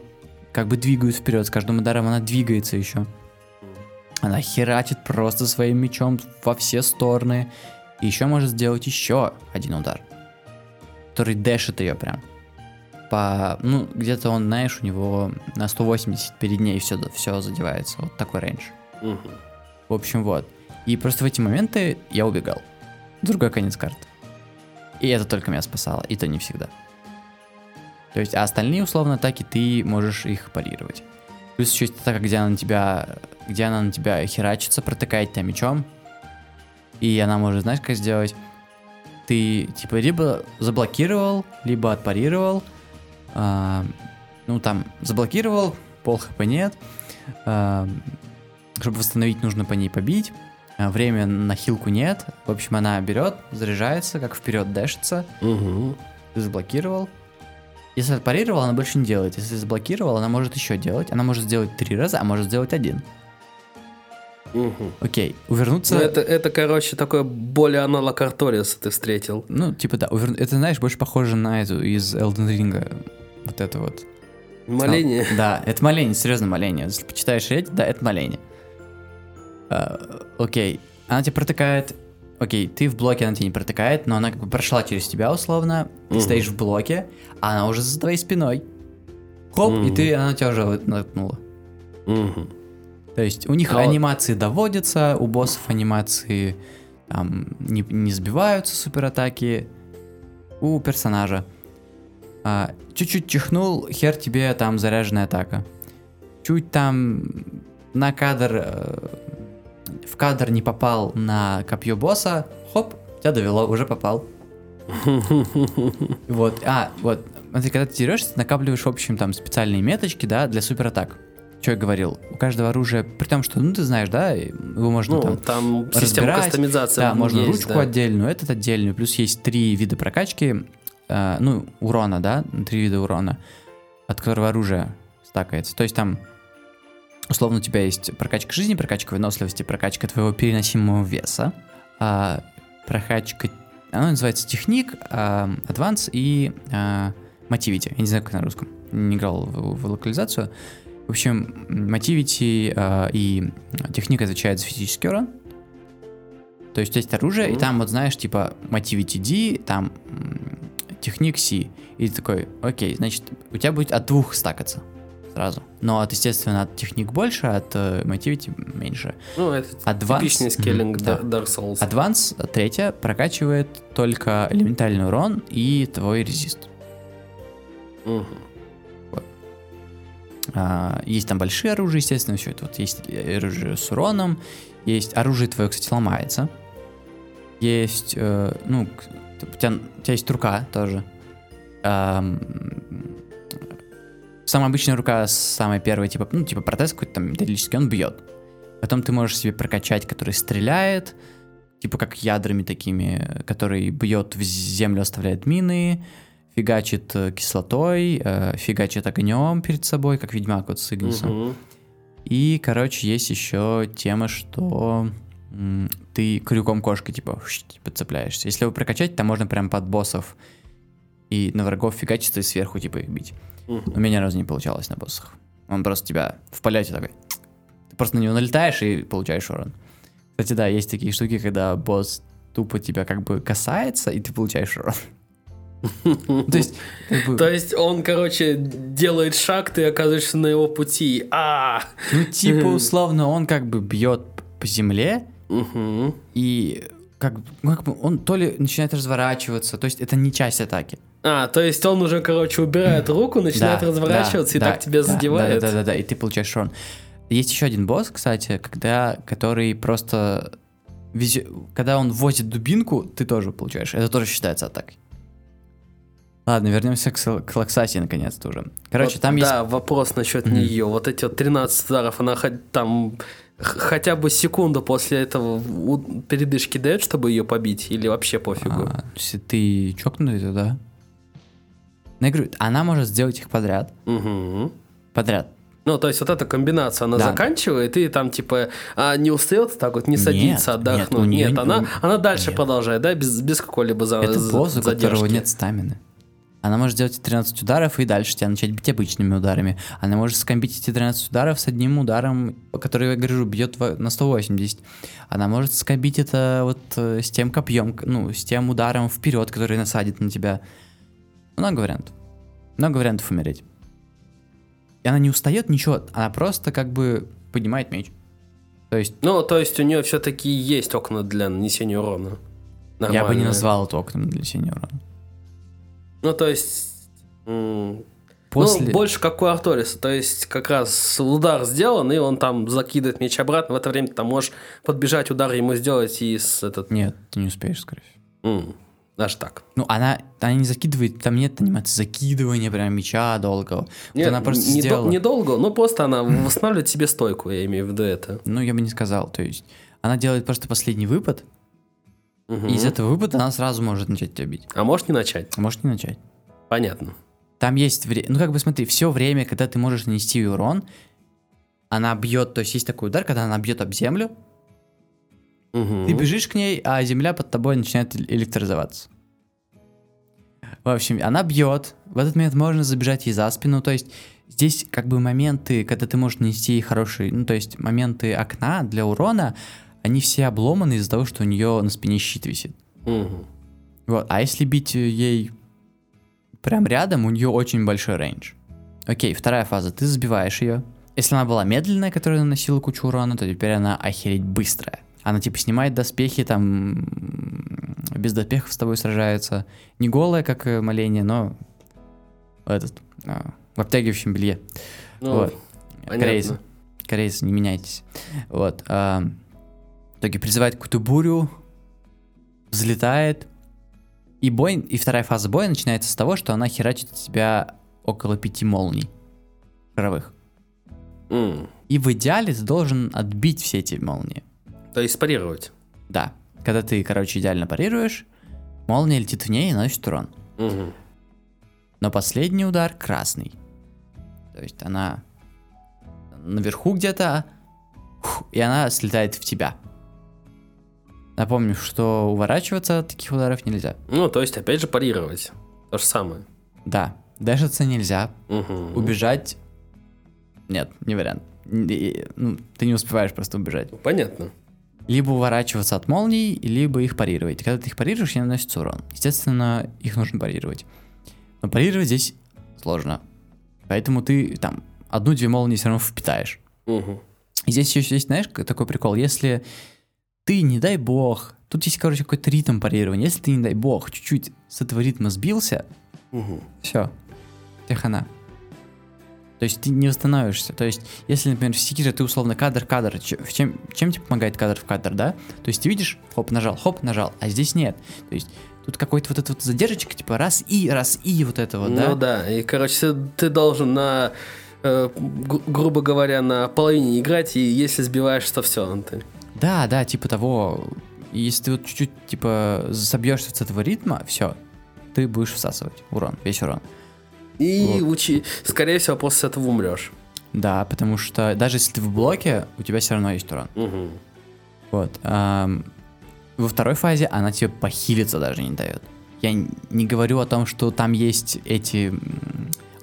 как бы двигают вперед, с каждым ударом она двигается еще. Она херачит просто своим мечом во все стороны. И еще может сделать еще один удар. Который дэшит ее прям. По, ну, где-то он, знаешь, у него на 180 перед ней все, все задевается. Вот такой range. Угу. В общем, вот. И просто в эти моменты я убегал. Другой конец карты. И это только меня спасало, и то не всегда. То есть, а остальные условно атаки ты можешь их парировать. Плюс еще есть атака, где она на тебя, где она на тебя херачится, протыкает тебя мечом. И она может, знаешь, как сделать? Ты, типа, либо заблокировал, либо отпарировал. А, ну, там, заблокировал, пол хп нет. А, чтобы восстановить, нужно по ней побить. А, время на хилку нет. В общем, она берет, заряжается, как вперед дэшится. Угу. Ты заблокировал, если отпарировал, она больше не делает. Если заблокировал, она может еще делать. Она может сделать три раза, а может сделать один. Угу. Окей, увернуться... Ну, это, это, короче, такое более аналог Арториуса ты встретил. Ну, типа, да, увер... это, знаешь, больше похоже на эту из Elden Ring. Вот это вот. Моление? Ну, да, это моление, серьезно моление. Если почитаешь Reddit, да, это моление. Uh, окей, она тебе протыкает окей, ты в блоке, она тебя не протыкает, но она как бы прошла через тебя условно, ты угу. стоишь в блоке, а она уже за твоей спиной. Хоп, угу. и ты, она тебя уже наткнула. Угу. То есть у них а анимации вот... доводятся, у боссов анимации там не, не сбиваются суператаки, у персонажа. А, чуть-чуть чихнул, хер тебе там заряженная атака. Чуть там на кадр э, в кадр не попал на копье босса, хоп, тебя довело, уже попал. Вот, а, вот, смотри, когда ты дерешься, ты накапливаешь, в общем, там специальные меточки, да, для суператак. Что я говорил? У каждого оружия, при том, что, ну, ты знаешь, да, его можно ну, там, там система кастомизации Да, можно есть, ручку да. отдельную, этот отдельную. Плюс есть три вида прокачки, э, ну, урона, да, три вида урона, от которого оружие стакается. То есть там условно у тебя есть прокачка жизни, прокачка выносливости, прокачка твоего переносимого веса, а, прокачка, она называется техник, а, адванс и а, мотивити. Я не знаю, как на русском, не играл в, в локализацию. В общем, мотивити а, и техника отвечает за физический урон. То есть есть оружие, mm-hmm. и там вот знаешь, типа мотивити D, там техник C. И ты такой, окей, значит, у тебя будет от двух стакаться сразу. Но от, естественно, от техник больше, от uh, Motivity меньше. Ну, это Advance, типичный скейлинг mm-hmm, Dark Souls. Advance, третья, прокачивает только элементальный урон и твой резист. Угу. Вот. А, есть там большие оружия, естественно, все это. Вот есть оружие с уроном, есть оружие твое, кстати, ломается. Есть, э, ну, у тебя, у тебя есть рука тоже. Эм, Самая обычная рука, самая первая, типа, ну, типа протез какой-то там металлический, он бьет. Потом ты можешь себе прокачать, который стреляет, типа как ядрами такими, который бьет в землю, оставляет мины, фигачит э, кислотой, э, фигачит огнем перед собой, как Ведьмак вот с Игнисом. Мгм. И, короче, есть еще тема, что ты крюком кошки, типа, подцепляешься. Если его прокачать, там можно прям под боссов и на врагов фигачиться и сверху, типа, их бить. Мгм. У меня ни разу не получалось на боссах. Он просто тебя в полете такой... Ты просто на него налетаешь и получаешь урон. Кстати, да, есть такие штуки, когда босс тупо тебя как бы касается, и ты получаешь урон. То есть, как бы, То есть он, короче, делает шаг, ты оказываешься на его пути. А! ну, типа, условно, он как бы бьет по земле, Мгм. и как, ну, как он то ли начинает разворачиваться, то есть это не часть атаки. А, то есть он уже, короче, убирает руку, начинает Да, разворачиваться и да, так тебя да, задевает. Да, да, да, да, и ты получаешь урон. Есть еще один босс, кстати, когда, который просто... везё- Когда он возит дубинку, ты тоже получаешь. Это тоже считается атакой. Ладно, вернемся к, к Лаксасе наконец-то уже. Короче, Вот, там есть... Да, вопрос насчет нее. Вот эти вот 13 ударов, она хоть там хотя бы секунду после этого передышки дает, чтобы ее побить, или вообще пофигу? А, ты чокнутый, да. Ну, я говорю, она может сделать их подряд. Мгм. Подряд. Ну, то есть вот эта комбинация, она Да. заканчивает, и там типа а, не устает так вот, не Нет, садится нет, отдохнуть. Нет, неё- она, у- она дальше нет. продолжает, да, без, без какой-либо за, Это за- босс, у которого задержки. нет стамины. Она может сделать 13 ударов и дальше тебя начать бить обычными ударами. Она может скомбить эти 13 ударов с одним ударом, который, я говорю, бьет на 180. Она может скомбить это вот э, с тем копьем, ну, с тем ударом вперед, который насадит на тебя. Много вариантов. Много вариантов умереть. И она не устает, ничего. Она просто как бы поднимает меч. То есть Ну, то есть у нее все-таки есть окна для нанесения урона. я бы не назвал это окном для нанесения урона. Ну, то есть... м, После... Ну, больше как у Арториса. То есть, как раз удар сделан, и он там закидывает меч обратно. В это время ты там можешь подбежать, удар ему сделать и с этот... Нет, ты не успеешь, скорее всего. м, даже так. Ну, она, она не закидывает, там нет анимации закидывания прям меча долгого. Вот Нет, она просто не, сделала. недолго, но просто она восстанавливает себе стойку, я имею в виду это. Ну, я бы не сказал. То есть, она делает просто последний выпад, Мгм. и из этого выпада она сразу может начать тебя бить. А можешь не начать? А Может не начать. Понятно. Там есть время. Ну, как бы смотри, все время, когда ты можешь нанести урон, она бьет, то есть есть такой удар, когда она бьет об землю, Мгм. ты бежишь к ней, а земля под тобой начинает эл- электризоваться. В общем, она бьет. В этот момент можно забежать ей за спину. То есть здесь как бы моменты, когда ты можешь нанести хороший, ну то есть моменты окна для урона, они все обломаны из-за того, что у нее на спине щит висит. Мгм. Вот. А если бить ей прям рядом, у нее очень большой рейндж. Окей, вторая фаза. Ты забиваешь ее. Если она была медленная, которая наносила кучу урона, то теперь она охереть быстрая. Она типа снимает доспехи, там без доспехов с тобой сражается. Не голая, как э, моление, но этот, а, в обтягивающем белье. Ну, вот. Корейцы. Корейцы, не меняйтесь. Вот. а, в итоге призывает какую-то бурю, взлетает. И бой, и вторая фаза боя начинается с того, что она херачит от себя около пяти молний шаровых. М. И в идеале ты должен отбить все эти молнии. То есть парировать. Да. Когда ты, короче, идеально парируешь, молния летит в ней и наносит урон. Мгм. Но последний удар красный. То есть она наверху где-то, и она слетает в тебя. Напомню, что уворачиваться от таких ударов нельзя. Ну, то есть, опять же, парировать. То же самое. Да, дэшиться нельзя, Мгм. убежать... Нет, не вариант. Ну, ты не успеваешь просто убежать. Понятно. Либо уворачиваться от молний, либо их парировать. Когда ты их парируешь, они наносят урон. Естественно, их нужно парировать. Но парировать здесь сложно. Поэтому ты там одну-две молнии все равно впитаешь. Мгм. И здесь еще есть, знаешь, такой прикол. Если ты, не дай бог, тут есть, короче, какой-то ритм парирования. Если ты, не дай бог, чуть-чуть с этого ритма сбился, Мгм. все, тебе хана. То есть ты не восстановишься. То есть, если, например, в секире ты условно кадр-кадр, чем, чем тебе помогает кадр в кадр, да? То есть ты видишь, хоп, нажал, хоп, нажал, а здесь нет. То есть тут какой-то вот эта вот задержечка, типа раз и, раз и вот это вот, да? Ну да, и, короче, ты, ты должен на, э, гру- грубо говоря, на половине играть, и если сбиваешь, то все. Ты... Да, да, типа того. Если ты вот чуть-чуть, типа, собьешься с этого ритма, все, ты будешь всасывать урон, весь урон. И Вот. учи, скорее всего, после этого умрешь. Да, потому что даже если ты в блоке, у тебя все равно есть урон. Мгм. Вот. ам, во второй фазе она тебе похилиться даже не дает. Я не говорю о том, что там есть эти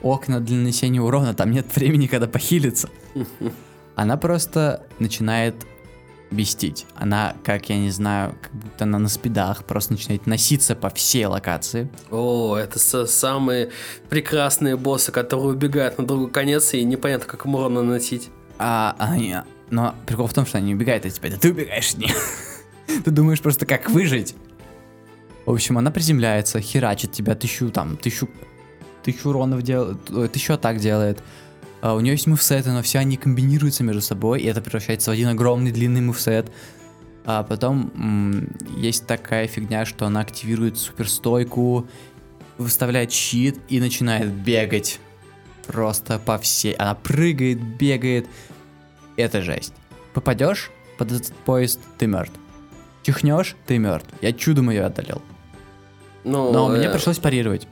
окна для нанесения урона, там нет времени, когда похилиться. Она просто начинает бестить. Она, как я не знаю, как будто она на спидах, просто начинает носиться по всей локации. О, это са- самые прекрасные боссы, которые убегают на другой конец, и непонятно, как им урон наносить. А они... Но прикол в том, что они не убегают от тебя, это ты убегаешь от них. Ты думаешь просто, как выжить. В общем, она приземляется, херачит тебя, тысячу там, тысячу, тысячу уронов делает, тысячу атак делает. А у нее есть мувсеты, но все они комбинируются между собой, и это превращается в один огромный длинный мувсет. А потом м, есть такая фигня, что она активирует суперстойку, выставляет щит и начинает бегать. Просто по всей. Она прыгает, бегает. Это жесть. Попадешь под этот поезд, ты мертв. Чихнешь, ты мертв. Я чудом ее одолел. Ну, Но мне э, пришлось парировать.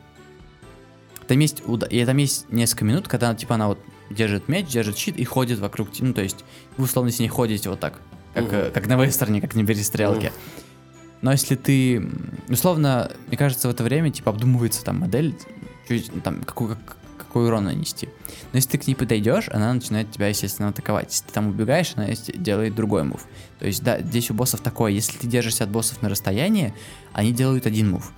Там есть, уда- и там есть несколько минут, когда типа она вот держит меч, держит щит и ходит вокруг, ну то есть вы условно с ней ходите вот так, как, э, как на вестерне, как на перестрелке. Но если ты, условно, мне кажется, в это время типа обдумывается там модель, чуть, ну, там какой, как- какой урон нанести. Но если ты к ней подойдешь, она начинает тебя, естественно, атаковать. Если ты там убегаешь, она делает другой мув. То есть, да, здесь у боссов такое, если ты держишься от боссов на расстоянии, они делают один мув.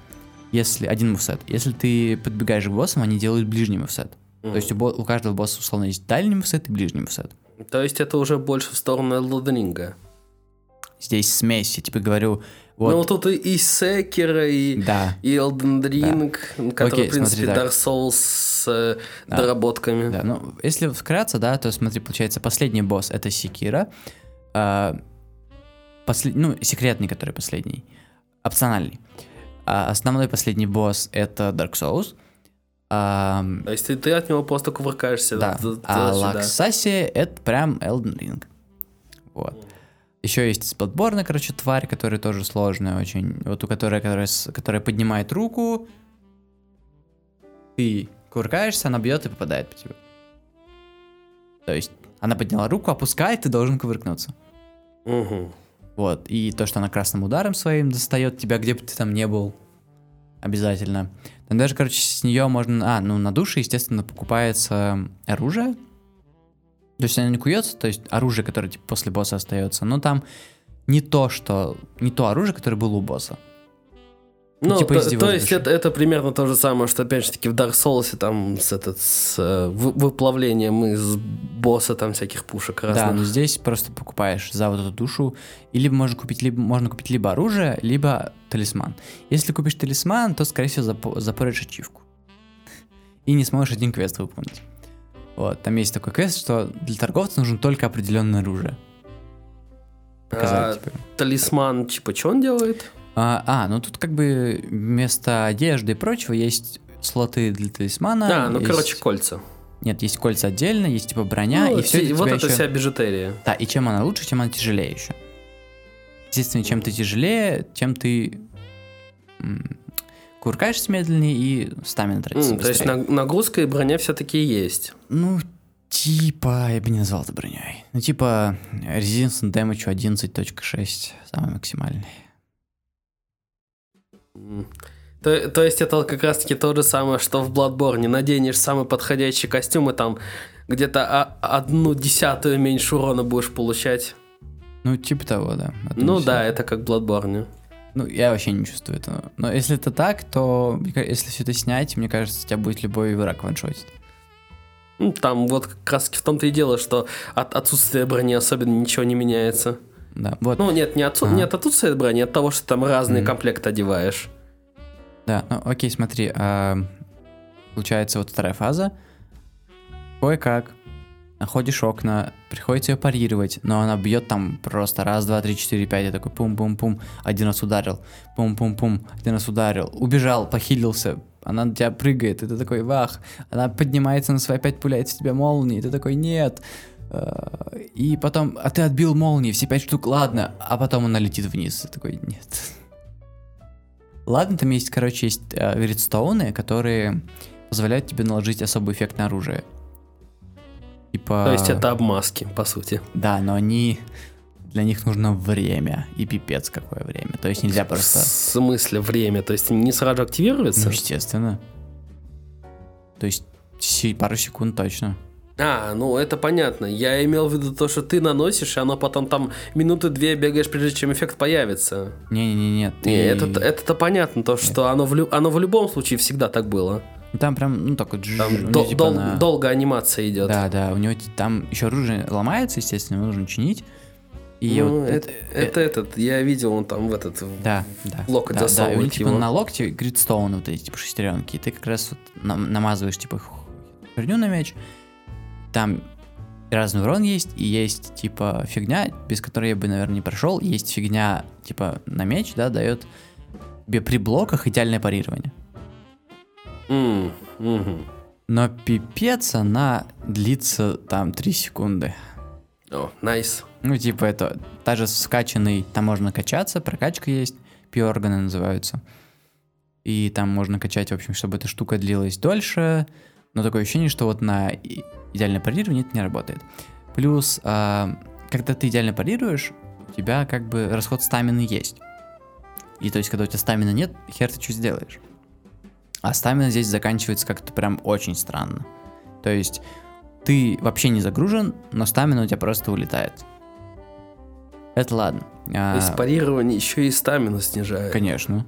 Если один мувсет. Если ты подбегаешь к боссам, они делают ближний мувсет. То есть у, бо- у каждого босса условно есть дальний мувсет и ближний мувсет. То есть это уже больше в сторону Элденринга. Здесь смесь, я тебе говорю, вот, Ну, тут и, и Секера, и, да, и Elden Ring, который, Окей, в принципе, смотри. Dark Souls с э, Да. доработками. да. Ну, если вкратце, да, то смотри, получается, последний босс это Секира, а, послед- ну, секретный, который последний, опциональный. А основной последний босс это Dark Souls. А, То есть ты, ты от него просто кувыркаешься. Да. т- А. Лаксасия это прям Elden Ring. Вот. Еще есть из Bloodborne, короче, тварь, которая тоже сложная очень. Вот у которой, которая, которая поднимает руку, ты кувыркаешься, она бьет и попадает по тебе. То есть она подняла руку, опускает, ты должен кувыркнуться. Мгм. Вот. И то, что она красным ударом своим достает тебя, где бы ты там не был. Обязательно. Там даже, короче, с нее можно... А, ну, на душе, естественно, покупается оружие. То есть оно не куется, то есть оружие, которое типа, после босса остается. Но там не то, что... Не то оружие, которое было у босса. Ну, типа то, то есть это, это примерно то же самое, что опять же таки в Dark Souls там с, этот, с э, вы- выплавлением из босса там всяких пушек Да, разных. но здесь просто покупаешь за вот эту душу. И либо можно купить, либо, можно купить либо оружие, либо талисман. Если купишь талисман, то, скорее всего, запо- запоришь ачивку. И не сможешь один квест выполнить. Вот, там есть такой квест, что для торговца нужно только определенное оружие. Показать, А, типа. талисман, типа, что он делает? А, а, ну тут как бы вместо одежды и прочего есть слоты для талисмана. Да, ну, есть- короче, кольца. Нет, есть кольца отдельно, есть типа броня, Ну, и все все- вот это вся бижутерия. Да, и чем она лучше, тем она тяжелее еще. Естественно, чем ты тяжелее, тем ты куркаешься медленнее и стамина тратится М, то есть нагрузка и броня все-таки есть. Ну, типа, я бы не назвал это броней. Ну, типа, Resistance Damage 11.6, самый максимальный. То, то есть это как раз-таки то же самое, что в Bloodborne. Наденешь самый подходящий костюм, и там где-то а- одну десятую меньше урона будешь получать. Ну, типа того, да. Ну десятую. да, это как в Bloodborne. Ну, я вообще не чувствую этого. Но если это так, то если все это снять, мне кажется, тебя будет любой враг ваншотить. Ну, Там вот как раз в том-то и дело, что от отсутствия брони особенно ничего не меняется. Да, вот. Ну, нет, не, отсу- Ага. не от отсутствия брони, а от того, что там разные Мгм. комплекты одеваешь. Да, ну окей, смотри, а, получается вот вторая фаза. Кое-как. Находишь окна, приходится ее парировать, но она бьет там просто раз, два, три, четыре, пять, я такой пум-пум-пум, один раз ударил, пум-пум-пум, один раз ударил, убежал, похилился, она на тебя прыгает, и ты такой, вах, она поднимается на свои опять пуляет в тебя молнией, и ты такой, нет, И потом, а ты отбил молнии, все пять штук, ладно, а потом она летит вниз. Ты такой, нет. Ладно, там есть, короче, есть э, редстоуны, которые позволяют тебе наложить особый эффект на оружие. Типа... То есть это обмазки, по сути. Да, но они... Для них нужно время. И пипец какое время. То есть нельзя В просто... смысле время? То есть не сразу же активируются? Ну, естественно. То есть пару секунд точно. А, ну это понятно. Я имел в виду то, что ты наносишь, и оно потом там минуты две бегаешь, прежде чем эффект появится. Не-не-не, ты... Не, это, это-то понятно, то, что оно в, лю- оно в любом случае всегда так было. Там прям, ну, такой... джж, Там дол- типа дол- на- долго анимация идет. Да, да, у него там еще оружие ломается, естественно, его нужно чинить. И Ну, вот это, это этот, я видел, он там в этот... в- Да, да. локоть да, да, и у засовывать них, типа его. на локте гридстоун вот эти, типа шестеренки, и ты как раз вот нам- намазываешь, типа, херню на меч, там разный урон есть, и есть, типа, фигня, без которой я бы, наверное, не прошел, есть фигня, типа, на меч, да, дает тебе при блоках идеальное парирование. М, мгм. Но пипец она длится там 3 секунды. О, найс. Ну, типа, это даже скачанный, там можно качаться, прокачка есть, пи-органы называются. И там можно качать, в общем, чтобы эта штука длилась дольше. Но такое ощущение, что вот на идеальное парирование это не работает. Плюс, а, когда ты идеально парируешь, у тебя как бы расход стамины есть. И то есть, когда у тебя стамина нет, хер ты что сделаешь. А стамина здесь заканчивается как-то прям очень странно. То есть, ты вообще не загружен, но стамина у тебя просто улетает. Это ладно. А, То есть парирование еще и стамину снижает. конечно.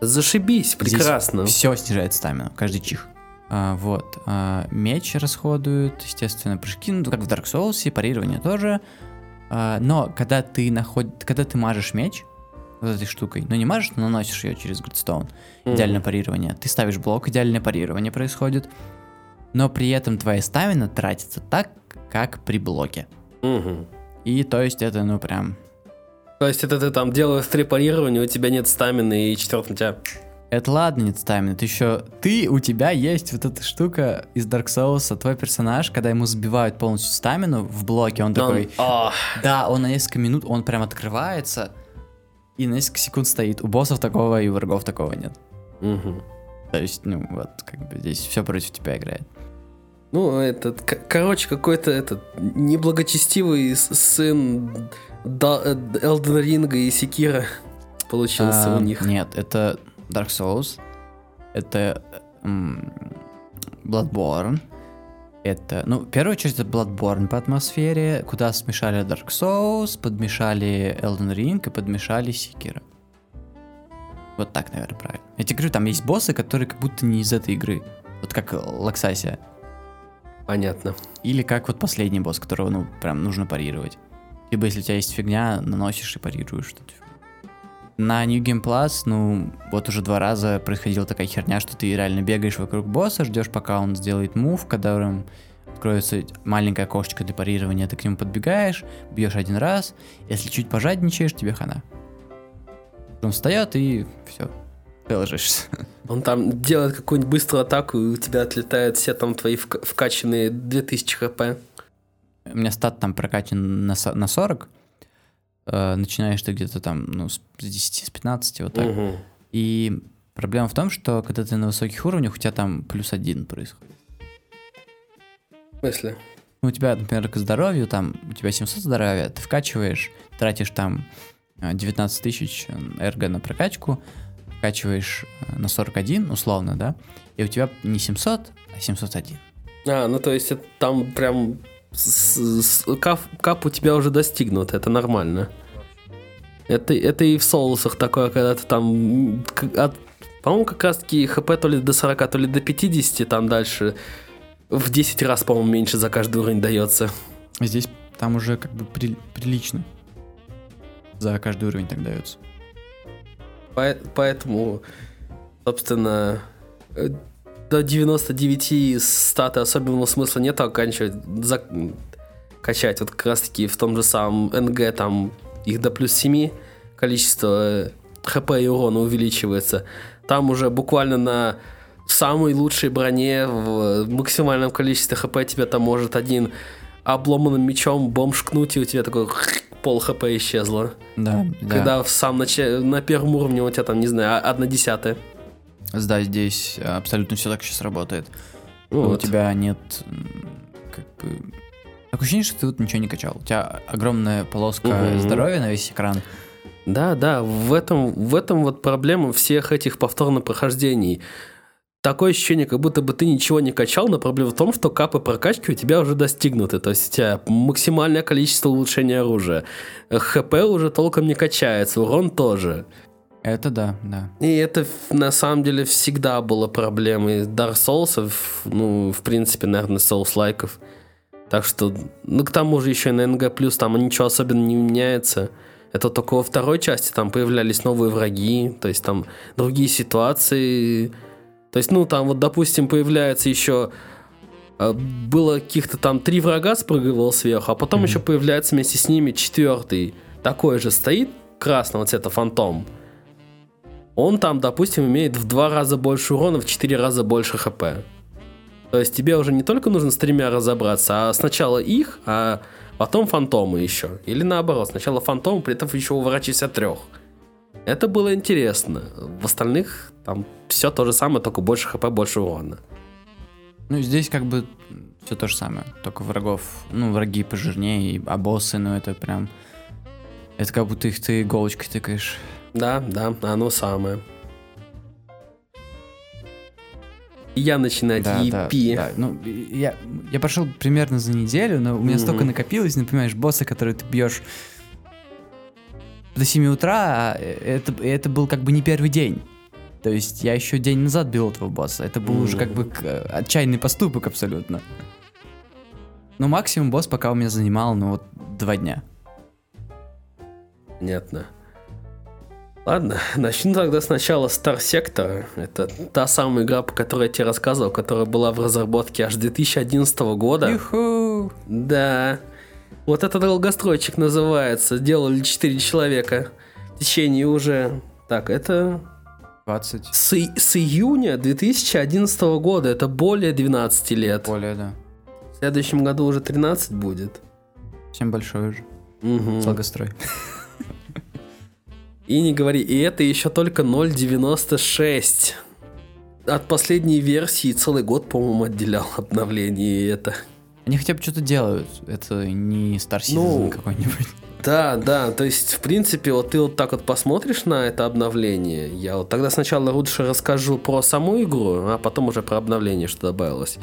Зашибись, прекрасно. Все снижает стамину, каждый чих. А, вот. а, меч расходует, естественно, прыжки, ну, как в Dark Souls, и парирование тоже. А, но когда ты наход... когда ты мажешь меч вот этой штукой, ну не мажешь, но наносишь ее через Гридстоун, Мгм. идеальное парирование. Ты ставишь блок, идеальное парирование происходит. Но при этом твоя стамина тратится так, как при блоке. Мгм. И то есть это, ну прям... То есть это ты там делаешь три парирования, у тебя нет стамины, и четвертый у тебя... Это ладно, нет стамина. Ты еще... Ты, у тебя есть вот эта штука из Dark Souls, твой персонаж, когда ему сбивают полностью стамину в блоке, он такой... Да, он на несколько минут, он прям открывается, и на несколько секунд стоит. У боссов такого и у врагов такого нет. То есть, ну, вот, как бы здесь все против тебя играет. Ну, этот, короче, какой-то этот неблагочестивый сын э, Элден Ринга и Секира получился А, у них. Нет, это Dark Souls, это Bloodborne, это, ну, в первую очередь это Bloodborne по атмосфере, куда смешали Dark Souls, подмешали Elden Ring и подмешали Sekiro. Вот так, наверное, правильно. Я тебе говорю, там есть боссы, которые как будто не из этой игры. Вот как Лаксасия. Понятно. Или как вот последний босс, которого, ну, прям нужно парировать. Либо если у тебя есть фигня, наносишь и парируешь что-то. На New Game Plus, ну, вот уже два раза происходила такая херня, что ты реально бегаешь вокруг босса, ждешь, пока он сделает мув, в котором откроется маленькое окошечко для парирования, ты к нему подбегаешь, бьешь один раз, если чуть пожадничаешь, тебе хана. Он встает и все, ты ложишься. Он там делает какую-нибудь быструю атаку, и у тебя отлетают все там твои вка- вкачанные 2000 хп. У меня стат там прокачан на, на 40, э, начинаешь ты где-то там, ну, с 10, с 15, вот так. Мгм. И проблема в том, что когда ты на высоких уровнях, у тебя там плюс один происходит. В смысле? Ну, у тебя, например, к здоровью, там, у тебя 700 здоровья, ты вкачиваешь, тратишь там э, 19 тысяч э, эрго на прокачку, вкачиваешь э, на 41, условно, да, и у тебя не 700, а 701. А, ну то есть это там прям с- с- кап, кап у тебя уже достигнут, это нормально. Это, это и в соусах такое, когда ты там, от- по-моему, как раз таки хп то ли до 40, то ли до 50, там дальше в 10 раз, по-моему, меньше за каждый уровень дается. Здесь там уже как бы при- прилично. За каждый уровень так дается. Пое- Поэтому, собственно, э, до 99 статы особенного смысла нет оканчивать, за- качать. Вот как раз таки в том же самом НГ там их до плюс 7 количество э, хп и урона увеличивается. Там уже буквально на самой лучшей броне в максимальном количестве хп тебя там может один обломанным мечом бомжкнуть, и у тебя такой пол хп исчезло. Да, да. Когда в сам нач... на первом уровне у тебя там, не знаю, одна десятая. Да, здесь абсолютно все так сейчас работает. У Вот. тебя нет как бы... Такое ощущение, что ты вот ничего не качал. У тебя огромная полоска Мгм. здоровья на весь экран. Да, да, в этом, в этом вот проблема всех этих повторных прохождений. Такое ощущение, как будто бы ты ничего не качал, но проблема в том, что капы прокачки у тебя уже достигнуты. То есть у тебя максимальное количество улучшения оружия. ХП уже толком не качается, урон тоже. Это да, да. И это на самом деле всегда было проблемой Dark Souls, ну, в принципе, наверное, Souls-лайков. Так что, ну, к тому же еще и на NG+, там ничего особенно не меняется. Это только во второй части там появлялись новые враги, то есть там другие ситуации. То есть, ну, там вот, допустим, появляется еще... э, Было каких-то там три врага спрыгивал сверху, а потом Мгм. еще появляется вместе с ними четвертый. Такой же стоит, красного цвета фантом. Он там, допустим, имеет в два раза больше урона, в четыре раза больше хп. То есть тебе уже не только нужно с тремя разобраться, а сначала их, а потом фантомы еще. Или наоборот, сначала фантом, при этом еще уворачивайся от трех. Это было интересно. В остальных там все то же самое, только больше хп, больше урона. Ну, здесь как бы все то же самое. Только врагов, ну, враги пожирнее, и- а боссы, ну, это прям... Это как будто их ты иголочкой тыкаешь. Да, да, оно самое. Я начинать Да, да, EP. да. Ну, и- я, я прошел примерно за неделю, но у меня Мгм. столько накопилось, ну, понимаешь, боссы, которые ты бьешь до 7 утра, а это, это был как бы не первый день. То есть я еще день назад бил этого босса. Это был уже как бы к- отчаянный поступок абсолютно. Но максимум босс пока у меня занимал, ну вот, два дня. Понятно. Ладно, начну тогда сначала Star Sector. Это та самая игра, по которой я тебе рассказывал, которая была в разработке аж 2011 года. Юху! Да. Вот этот долгостройчик называется. Делали 4 человека. В течение уже... Так, это 20 с, с июня 2011 года. Это более 12 лет. более, да. В следующем году уже 13 будет. Всем большой уже. Мгм. Долгострой. И не говори, и это еще только 0.96. От последней версии целый год, по-моему, отделял обновление и это. Они хотя бы что-то делают. Это не Star Citizen Ну, какой-нибудь. Да, да, то есть, в принципе, вот ты вот так вот посмотришь на это обновление. Я вот тогда сначала лучше расскажу про саму игру, а потом уже про обновление, что добавилось.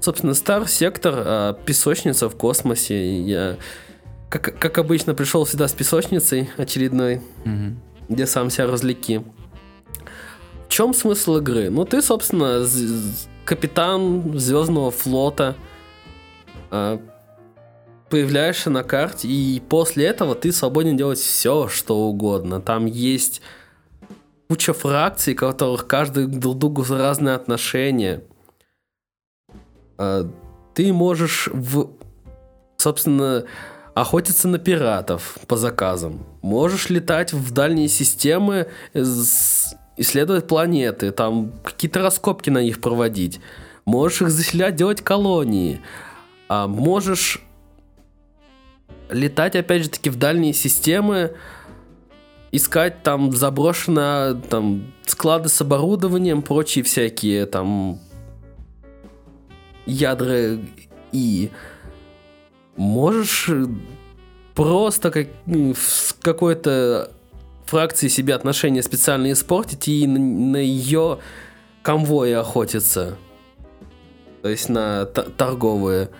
Собственно, Star Sector, а, песочница в космосе. Я, как, как обычно, пришел всегда с песочницей очередной. Мгм. где сам себя развлеки. В чем смысл игры? Ну, ты, собственно, капитан Звездного флота, а, появляешься на карте, и после этого ты свободен делать все, что угодно. Там есть куча фракций, у которых каждый друг к другу разные отношения. А, Ты можешь в, собственно, охотиться на пиратов по заказам. Можешь летать в дальние системы, с- исследовать планеты, там какие-то раскопки на них проводить. Можешь их заселять, делать колонии. А можешь летать, опять же таки, в дальние системы, искать там заброшенные там склады с оборудованием, прочие всякие там ядра и можешь э, просто как, с какой-то фракции себе отношения специально испортить и на, ее конвои охотиться. То есть на торговые.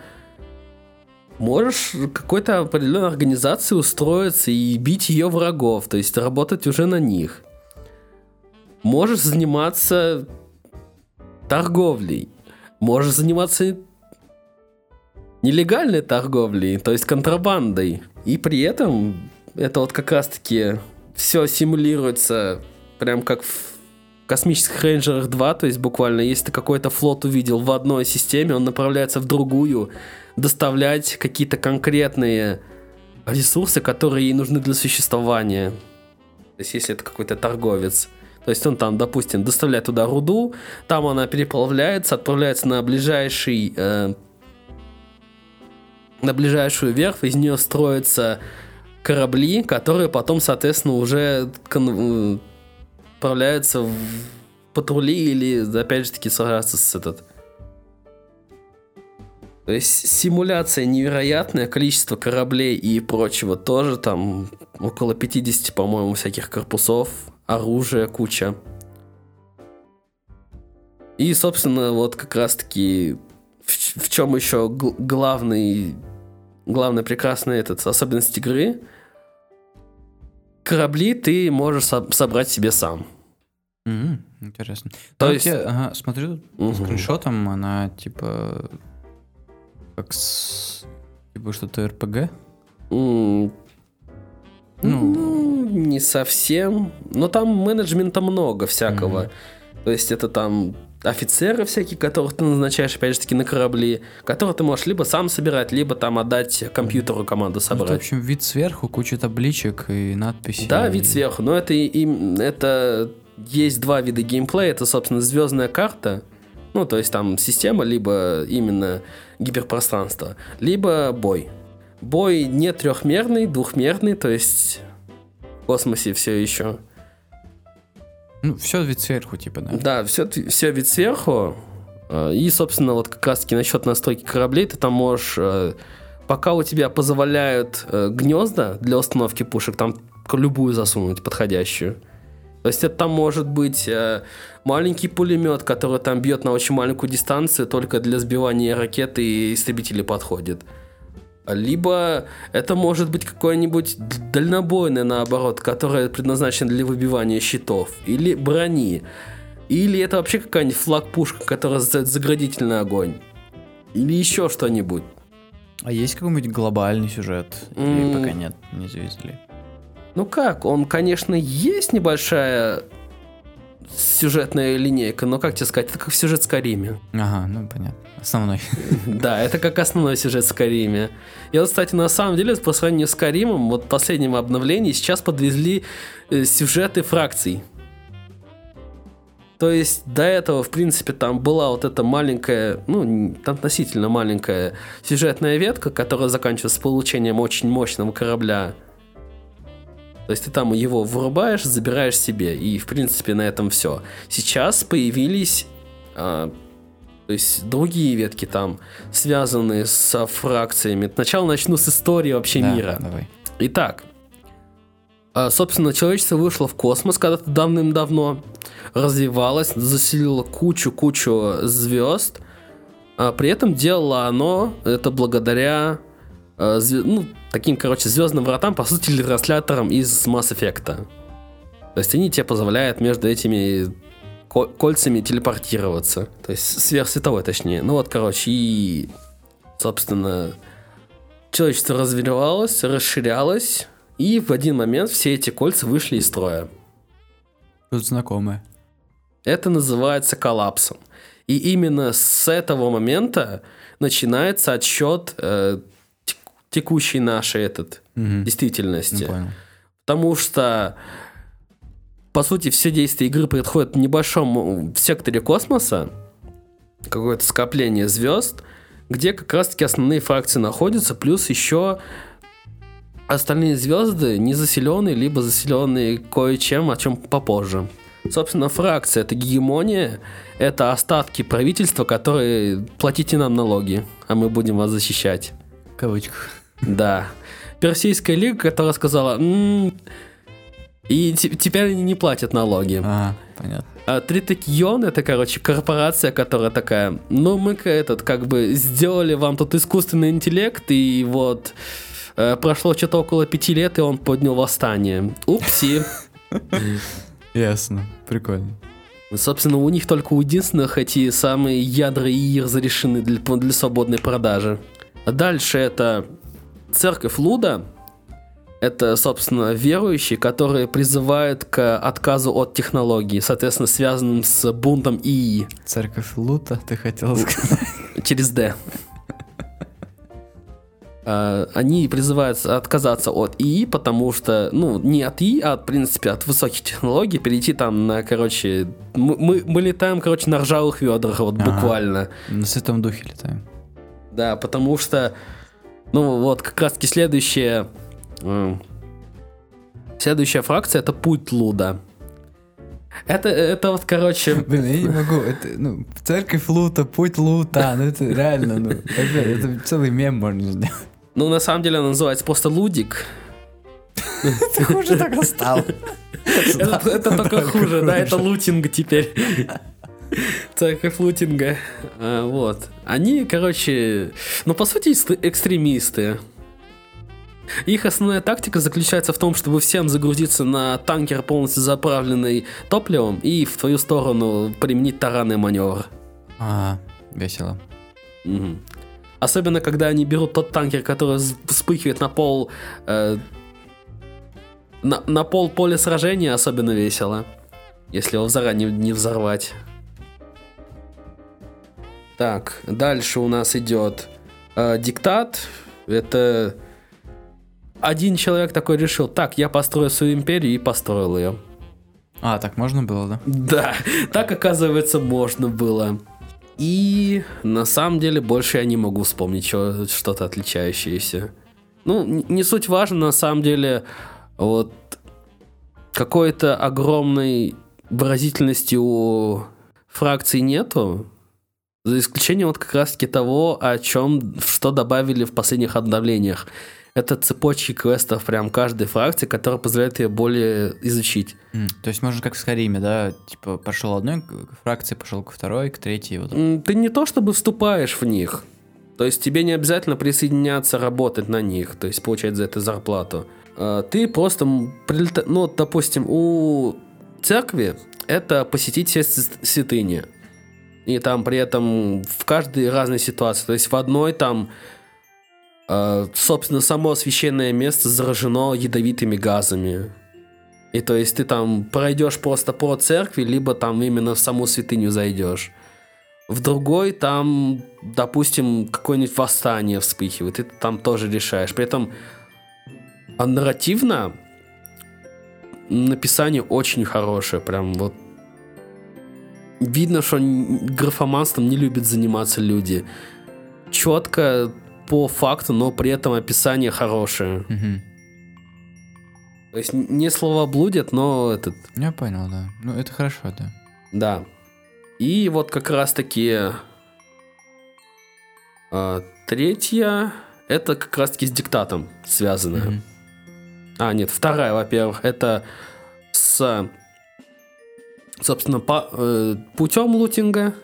Можешь какой-то определенной организации устроиться и бить ее врагов, то есть работать уже на них. Можешь заниматься торговлей. Можешь заниматься нелегальной торговлей, то есть контрабандой. И при этом это вот как раз-таки все симулируется прям как в космических рейнджерах 2, то есть буквально, если ты какой-то флот увидел в одной системе, он направляется в другую, доставлять какие-то конкретные ресурсы, которые ей нужны для существования. То есть если это какой-то торговец. То есть он там, допустим, доставляет туда руду, там она переплавляется, отправляется на ближайший э, на ближайшую верфь, из нее строятся корабли, которые потом, соответственно, уже кон- э, отправляются в патрули или, опять же таки, сражаться с этот... То есть симуляция невероятная, количество кораблей и прочего тоже, там около 50, по-моему, всяких корпусов, оружия куча. И, собственно, вот как раз-таки в, в чем еще главный, главный прекрасный этот особенность игры, корабли ты можешь со- собрать себе сам. М, Интересно. То То есть-. Я, ага, смотрю, Мгм. скриншотом она типа... Как с... Типа что-то РПГ? Ну. Ну, не совсем. Но там менеджмента много всякого. Мгм. То есть это там офицеры всякие, которых ты назначаешь, опять же таки, на корабли, которых ты можешь либо сам собирать, либо там отдать компьютеру команду Ну, это, в собрать. общем, вид сверху, куча табличек и надписей. Да, вид сверху, но это, и- это есть два вида геймплея. Это, собственно, звездная карта, ну, то есть там система, либо именно гиперпространство, либо бой. Бой не трехмерный, двухмерный, то есть в космосе все еще. Ну, все вид сверху, типа, да. Да, все, все вид сверху. Э, И, собственно, вот как раз-таки насчет настройки кораблей, ты там можешь, э, пока у тебя позволяют э, гнезда для установки пушек, там любую засунуть, подходящую. То есть это там может быть э, маленький пулемет, который там бьет на очень маленькую дистанцию, только для сбивания ракеты и истребителей подходит. Либо это может быть какое-нибудь д- дальнобойное, наоборот, которое предназначено для выбивания щитов. Или брони. Или это вообще какая-нибудь флаг-пушка, которая за- заградительный огонь. Или еще что-нибудь. А есть какой-нибудь глобальный сюжет? Или М. пока нет, не завезли? Ну как, он, конечно, есть небольшая сюжетная линейка, но как тебе сказать, это как сюжет Скариме. Ага, ну понятно. Основной. Да, это как основной сюжет Скариме. И вот, кстати, на самом деле, по сравнению с Каримом, вот в последнем обновлении сейчас подвезли э, сюжеты фракций. То есть до этого, в принципе, там была вот эта маленькая, ну, относительно маленькая сюжетная ветка, которая заканчивается получением очень мощного корабля. То есть ты там его вырубаешь, забираешь себе, и, в принципе, на этом все. Сейчас появились а, то есть другие ветки там, связанные с фракциями. Сначала начну с истории вообще Да, мира. Давай. Итак, а, собственно, человечество вышло в космос когда-то давным-давно, развивалось, заселило кучу-кучу звезд. А при этом делало оно это благодаря а, зве- ну, таким, короче, звездным вратам, по сути, ретрансляторам из Mass Effect. То есть они тебе позволяют между этими ко- кольцами телепортироваться. То есть сверхсветовой, точнее. Ну вот, короче, и, собственно, человечество развивалось, расширялось, и в один момент все эти кольца вышли из строя. Тут знакомое. Это называется коллапсом. И именно с этого момента начинается отсчет э, текущей нашей этот, Мгм. действительности. Потому что, по сути, все действия игры происходят в небольшом в секторе космоса, какое-то скопление звезд, где как раз-таки основные фракции находятся, плюс еще остальные звезды не заселенные, либо заселенные кое-чем, о чем попозже. Собственно, фракция это гегемония, это остатки правительства, которые платите нам налоги, а мы будем вас защищать. В кавычках. Да. Персийская лига, которая сказала, «М, и те- теперь они не платят налоги. А, понятно. А Тритекион это, короче, корпорация, которая такая, ну мы этот как бы сделали вам тут искусственный интеллект, и вот э, прошло что-то около пяти лет, и он поднял восстание. Упси. Ясно. Прикольно. Собственно, у них только у единственных эти самые ядра и разрешены для, для свободной продажи. А дальше это церковь Луда. Это, собственно, верующие, которые призывают к отказу от технологий, соответственно, связанным с бунтом ИИ Церковь Лута, ты хотел сказать? через D. А, Они призывают отказаться от ИИ, потому что, ну, не от ИИ, а, в принципе, от высоких технологий, перейти там на, короче, мы, мы, летаем, короче, на ржавых ведрах, вот Ага. буквально. На Святом Духе летаем. Да, потому что Ну вот, как раз таки следующая... м, Следующая фракция это путь Луда. Это, это вот, короче, Блин, я не могу. Это, ну, церковь лута, путь лута. Ну, это реально, ну, опять, это целый мем можно сделать. ну на самом деле она называется просто Лудик. Ты хуже так стал. Это только хуже, да, это лутинг теперь. Церковь лутинга. А, Вот. Они, короче, ну, по сути, экстремисты. Их основная тактика заключается в том, чтобы всем загрузиться на танкер, полностью заправленный топливом, и в твою сторону применить таранный маневр. А, весело. Мгм. Особенно, когда они берут тот танкер, который вспыхивает на пол... э, на, на пол поля сражения особенно весело. Если его заранее не взорвать. Так, дальше у нас идет э, диктат. Это один человек такой решил, так, я построю свою империю и построил ее. А, так можно было, да? Да, так оказывается можно было. И на самом деле больше я не могу вспомнить что-то отличающееся. Ну, не суть важно, на самом деле, вот какой-то огромной выразительности у фракций нету. За исключением вот как раз-таки того, о чем, что добавили в последних обновлениях. Это цепочки квестов прям каждой фракции, которые позволяют ее более изучить. М, То есть можно как в Скариме, да? Типа пошел одной к- фракции, пошел ко второй, к третьей. Вот. М, Ты не то чтобы вступаешь в них. То есть тебе не обязательно присоединяться, работать на них, то есть получать за это зарплату. А, Ты просто прилета- Ну, допустим, у церкви это посетить все святыни. И там при этом в каждой разной ситуации. То есть в одной там, э, собственно, само священное место заражено ядовитыми газами. И то есть ты там пройдешь просто по церкви, либо там именно в саму святыню зайдешь. В другой там, допустим, какое-нибудь восстание вспыхивает, и ты там тоже решаешь. При этом а нарративно написание очень хорошее, прям вот видно, что графоманством не любят заниматься люди. Четко по факту, но при этом описание хорошее. Мгм. То есть не слова блудят, но этот Я понял, да. Ну, это хорошо, да. Да. И вот как раз таки а, третья, это как раз таки с диктатом связанная. Мгм. А, нет, вторая, во-первых, это с, собственно, по, э, путем лутинга.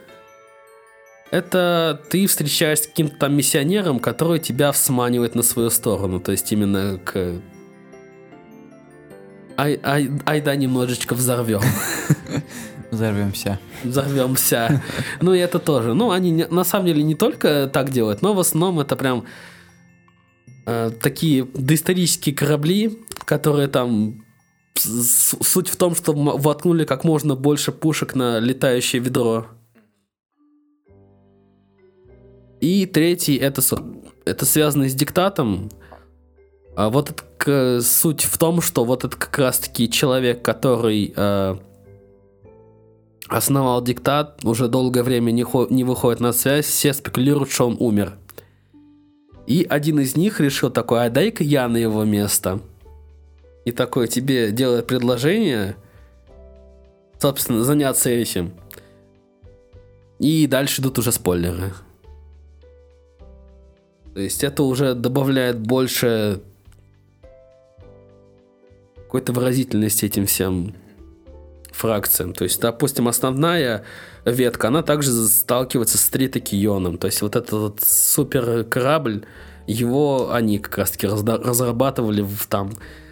Это ты встречаешься с каким-то там миссионером, который тебя всманивает на свою сторону. То есть именно к... Ай, ай, ай да, немножечко взорвем. Взорвемся. взорвемся. Ну и это тоже. Ну, они не- на самом деле не только так делают, но в основном это прям э, такие доисторические корабли, которые там суть в том, что воткнули как можно больше пушек на летающее ведро. И третий это, это связано с диктатом. А вот это суть в том, что вот это как раз-таки человек, который э, основал диктат, уже долгое время не, хо- не выходит на связь, все спекулируют, что он умер. И один из них решил такой, а дай-ка я на его место. И такой тебе делает предложение, собственно, заняться этим. И дальше идут уже спойлеры. То есть это уже добавляет больше какой-то выразительности этим всем фракциям. То есть, допустим, основная ветка, она также сталкивается с тритокионом. То есть вот этот вот супер корабль, его они как раз таки разрабатывали в там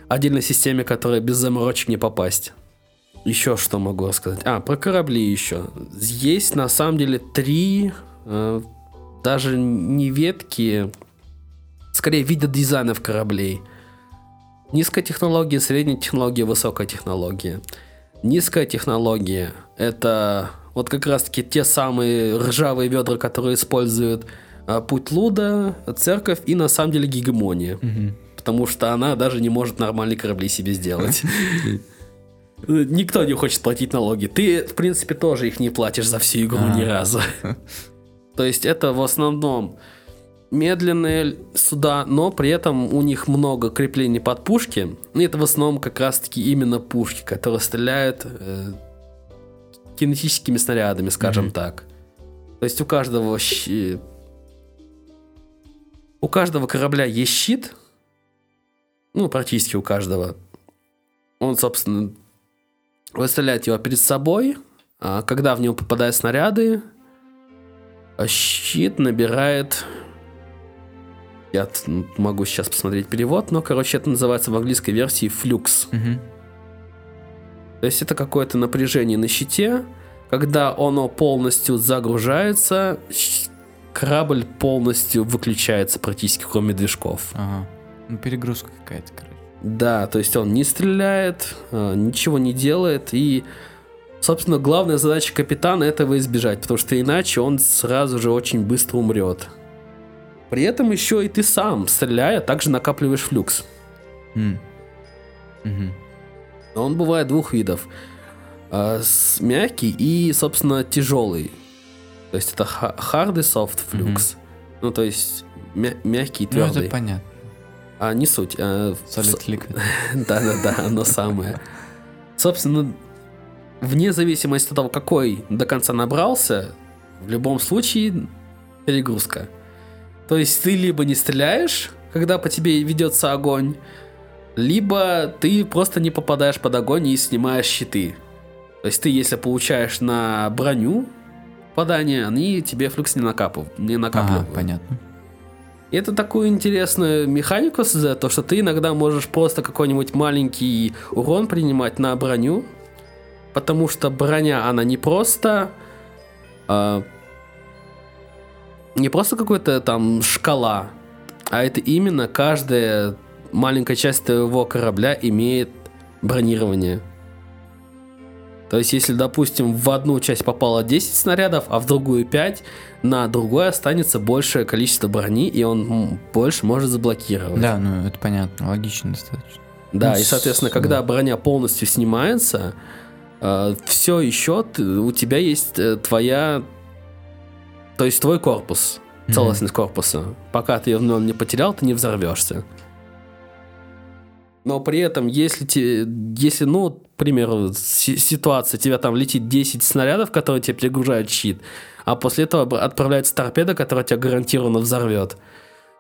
отдельной системе, которая без заморочек не попасть. Еще что могу рассказать? А, про корабли еще. Есть на самом деле три, э, даже не ветки, скорее вида дизайнов кораблей. Низкая технология, средняя технология, высокая технология. Низкая технология – это вот как раз-таки те самые ржавые ведра, которые используют а, путь Луда, церковь и на самом деле гегемония. Мгм. Потому что она даже не может нормальные корабли себе сделать. Никто не хочет платить налоги. Ты, в принципе, тоже их не платишь за всю игру ни А. разу. То есть это в основном медленные суда, но при этом у них много креплений под пушки. И это в основном как раз-таки именно пушки, которые стреляют э, кинетическими снарядами, скажем так. То есть у каждого щи- у каждого корабля есть щит, ну практически у каждого. Он, собственно, выставляет его перед собой, а когда в него попадают снаряды, а щит набирает... Я т- могу сейчас посмотреть перевод, но, короче, это называется в английской версии флюкс. Мгм. То есть это какое-то напряжение на щите. Когда оно полностью загружается, корабль полностью выключается практически, кроме движков. Ага. Ну, перегрузка какая-то, короче. Да, то есть он не стреляет, а, ничего не делает, и, собственно, главная задача капитана этого избежать, потому что иначе он сразу же очень быстро умрет. При этом еще и ты сам, стреляя, также накапливаешь флюкс. Мгм. Но он бывает двух видов. А, с- Мягкий и, собственно, тяжелый. То есть это hard и soft флюкс. Ну, то есть мя- мягкий и Ну, это твердый. понятно. А не суть. а, Solid liquid. Да-да-да, оно самое. Собственно, вне зависимости от того, какой до конца набрался, в любом случае перегрузка. То есть ты либо не стреляешь, когда по тебе ведется огонь, либо ты просто не попадаешь под огонь и снимаешь щиты. То есть ты, если получаешь на броню попадание, они тебе флюкс не, накапыв... не Ага, накапливают. понятно. Это такую интересную механику создает, то, что ты иногда можешь просто какой-нибудь маленький урон принимать на броню, потому что броня, она не просто... а, не просто какой-то там шкала, а это именно каждая маленькая часть твоего корабля имеет бронирование. То есть, если, допустим, в одну часть попало 10 снарядов, а в другую 5, на другой останется большее количество брони, и он больше может заблокировать. Да, ну это понятно, логично достаточно. Да, Ну, и, с- соответственно, когда да. броня полностью снимается, все еще ты- у тебя есть э, твоя... То есть твой корпус, целостность корпуса. Пока ты ее в нем не потерял, ты не взорвешься. Но при этом, если, те, если ну, к примеру, си- ситуация, тебя там летит 10 снарядов, которые тебе перегружают щит, а после этого отправляется торпеда, которая тебя гарантированно взорвет,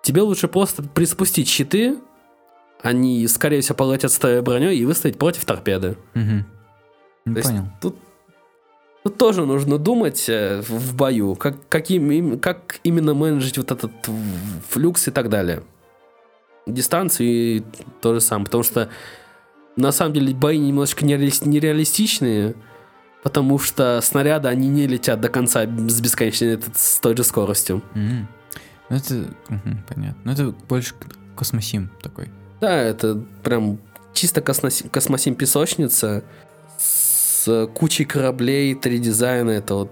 тебе лучше просто приспустить щиты, они, скорее всего, полетят с твоей броней и выставить против торпеды. Мгм. Ну, То есть понял. Тут, тут тоже нужно думать э, в, бою, как, каким, им- как именно менеджить вот этот флюкс и так далее. Дистанцию и то же самое, потому что на самом деле бои немножечко нереали- нереалистичные, потому что снаряды, они не летят до конца с бесконечной с той же скоростью. Мгм. Ну это, мгм, понятно. Ну это больше космосим такой. Да, это прям чисто космосим, космосим песочница с кучей кораблей, три дизайна. Это вот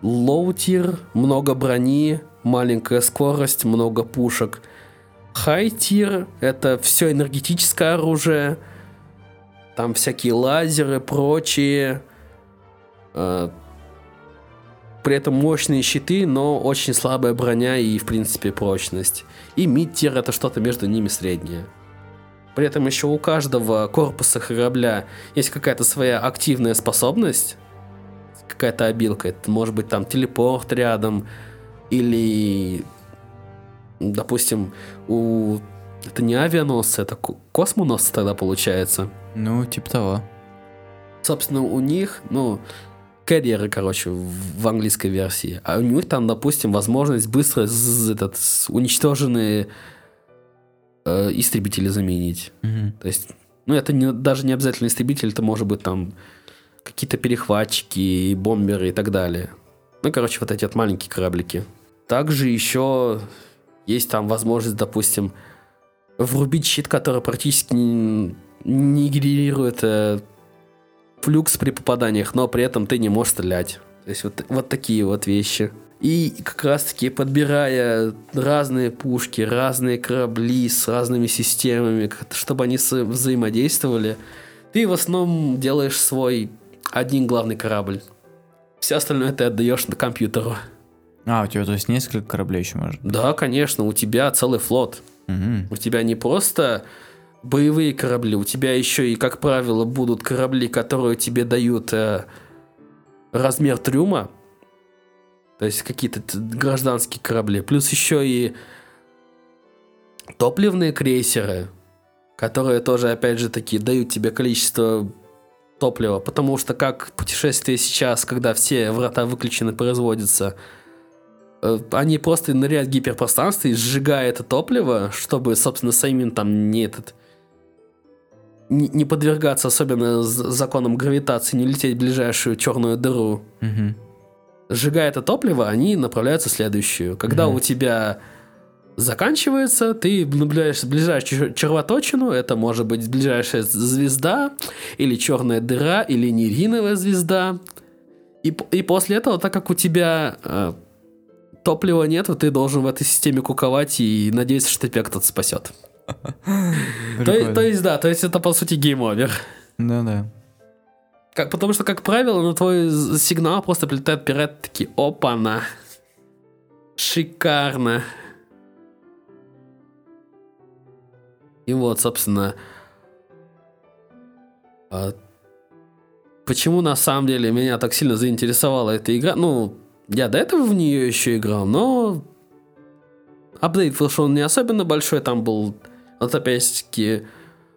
low-tier, много брони, маленькая скорость, много пушек. High-tier — это все энергетическое оружие, там всякие лазеры, прочие. Э, При этом мощные щиты, но очень слабая броня и, в принципе, прочность. И мид-тир — это что-то между ними среднее. При этом еще у каждого корпуса корабля есть какая-то своя активная способность, какая-то обилка. Это может быть там телепорт рядом, или, допустим, у... Это не авианосцы, это ко- космоносцы тогда получается. Ну, типа того. Собственно, у них, ну, карьеры, короче, в английской версии. А у них там, допустим, возможность быстро этот, уничтоженные э, истребители заменить. Мгм. То есть, ну, это не, даже не обязательно истребитель, это может быть там какие-то перехватчики, бомберы и так далее. Ну, короче, вот эти вот маленькие кораблики. Также еще есть там возможность, допустим, врубить щит, который практически не, не генерирует э, флюкс при попаданиях, но при этом ты не можешь стрелять. То есть вот, вот такие вот вещи. И как раз таки подбирая разные пушки, разные корабли с разными системами, чтобы они взаимодействовали, ты в основном делаешь свой один главный корабль. Все остальное ты отдаешь на компьютеру. А, у тебя то есть несколько кораблей еще может? Да, конечно, у тебя целый флот. Мгм. У тебя не просто боевые корабли, у тебя еще и, как правило, будут корабли, которые тебе дают э, размер трюма. То есть какие-то гражданские корабли. Плюс еще и топливные крейсеры, которые тоже, опять же, таки дают тебе количество топлива. Потому что как путешествие сейчас, когда все врата выключены, производятся, э, они просто ныряют в гиперпространство и сжигая это топливо, чтобы, собственно, самим там не этот не, не подвергаться особенно законам гравитации, не лететь в ближайшую черную дыру. Мгм. Сжигая это топливо, они направляются в следующую. Когда Мгм. у тебя заканчивается, ты наблюдаешь ближайшую чер- червоточину, это может быть ближайшая звезда, или черная дыра, или нейтронная звезда. И, и после этого, так как у тебя э, топлива нету, ты должен в этой системе куковать и надеяться, что тебя кто-то спасет. То, то есть, да, то есть это по сути game over. Да-да. Как, потому что, как правило, на твой з- сигнал просто прилетают пираты такие, опа-на. Шикарно. И вот, собственно, а, почему на самом деле меня так сильно заинтересовала эта игра? Ну, я до этого в нее еще играл, но апдейт вышел не особенно большой, там был, вот опять-таки,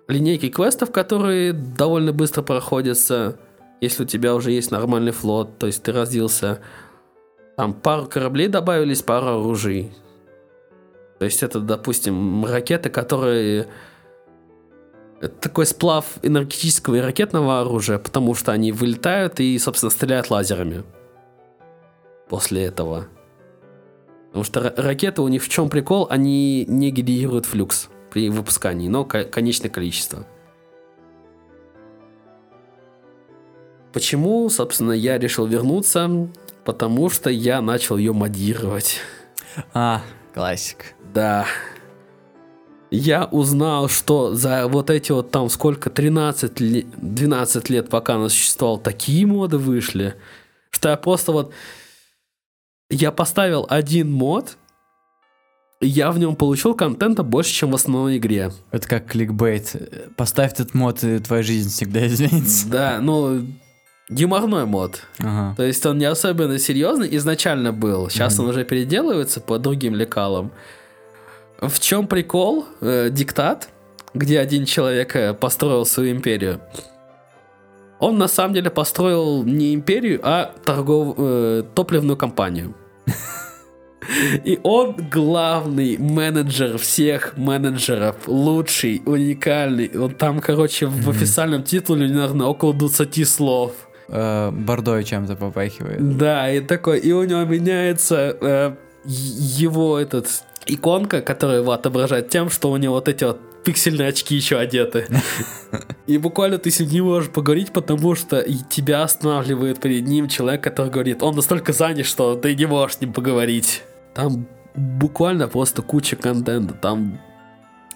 линейки квестов, которые довольно быстро проходятся, если у тебя уже есть нормальный флот, то есть ты разделся. Там пару кораблей добавились, пару оружий. То есть это, допустим, ракеты, которые... Это такой сплав энергетического и ракетного оружия, потому что они вылетают и, собственно, стреляют лазерами. После этого. Потому что ра- ракеты у них в чем прикол? Они не генерируют флюкс при выпускании, но ко- конечное количество. Почему, собственно, я решил вернуться? Потому что я начал ее модировать. А, классик. Да. Я узнал, что за вот эти вот там сколько, 13 ле- 12 лет, пока она существовала, такие моды вышли, что я просто вот... Я поставил один мод, и я в нем получил контента больше, чем в основной игре. Это как кликбейт. Поставь этот мод, и твоя жизнь всегда изменится. Да, ну, юморной мод. Ага. То есть он не особенно серьезный изначально был. Сейчас он уже переделывается по другим лекалам. В чем прикол? Э, диктат, где один человек э, построил свою империю. Он на самом деле построил не империю, а торгов... э, топливную компанию. И он главный менеджер всех менеджеров, лучший, уникальный. Он там, короче, в официальном титуле, наверное, около 20 слов. Э, Бордой чем-то попахивает. Да, и такой, и у него меняется э, его этот иконка, которая его отображает тем, что у него вот эти вот пиксельные очки еще одеты. И буквально ты с ним не можешь поговорить, потому что тебя останавливает перед ним человек, который говорит, он настолько занят, что ты не можешь с ним поговорить. Там буквально просто куча контента. Там,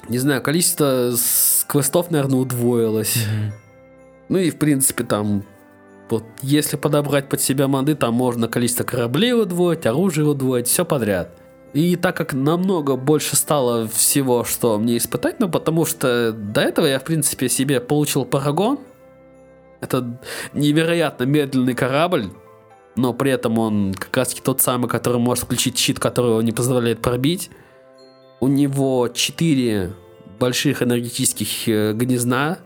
не знаю, количество квестов, наверное, удвоилось. Ну и, в принципе, там, вот, если подобрать под себя моды, там можно количество кораблей удвоить, оружие удвоить, все подряд. И так как намного больше стало всего, что мне испытать, ну, потому что до этого я, в принципе, себе получил Парагон. Это невероятно медленный корабль, но при этом он как раз таки тот самый, который может включить щит, который его не позволяет пробить. У него 4 больших энергетических э, гнезда,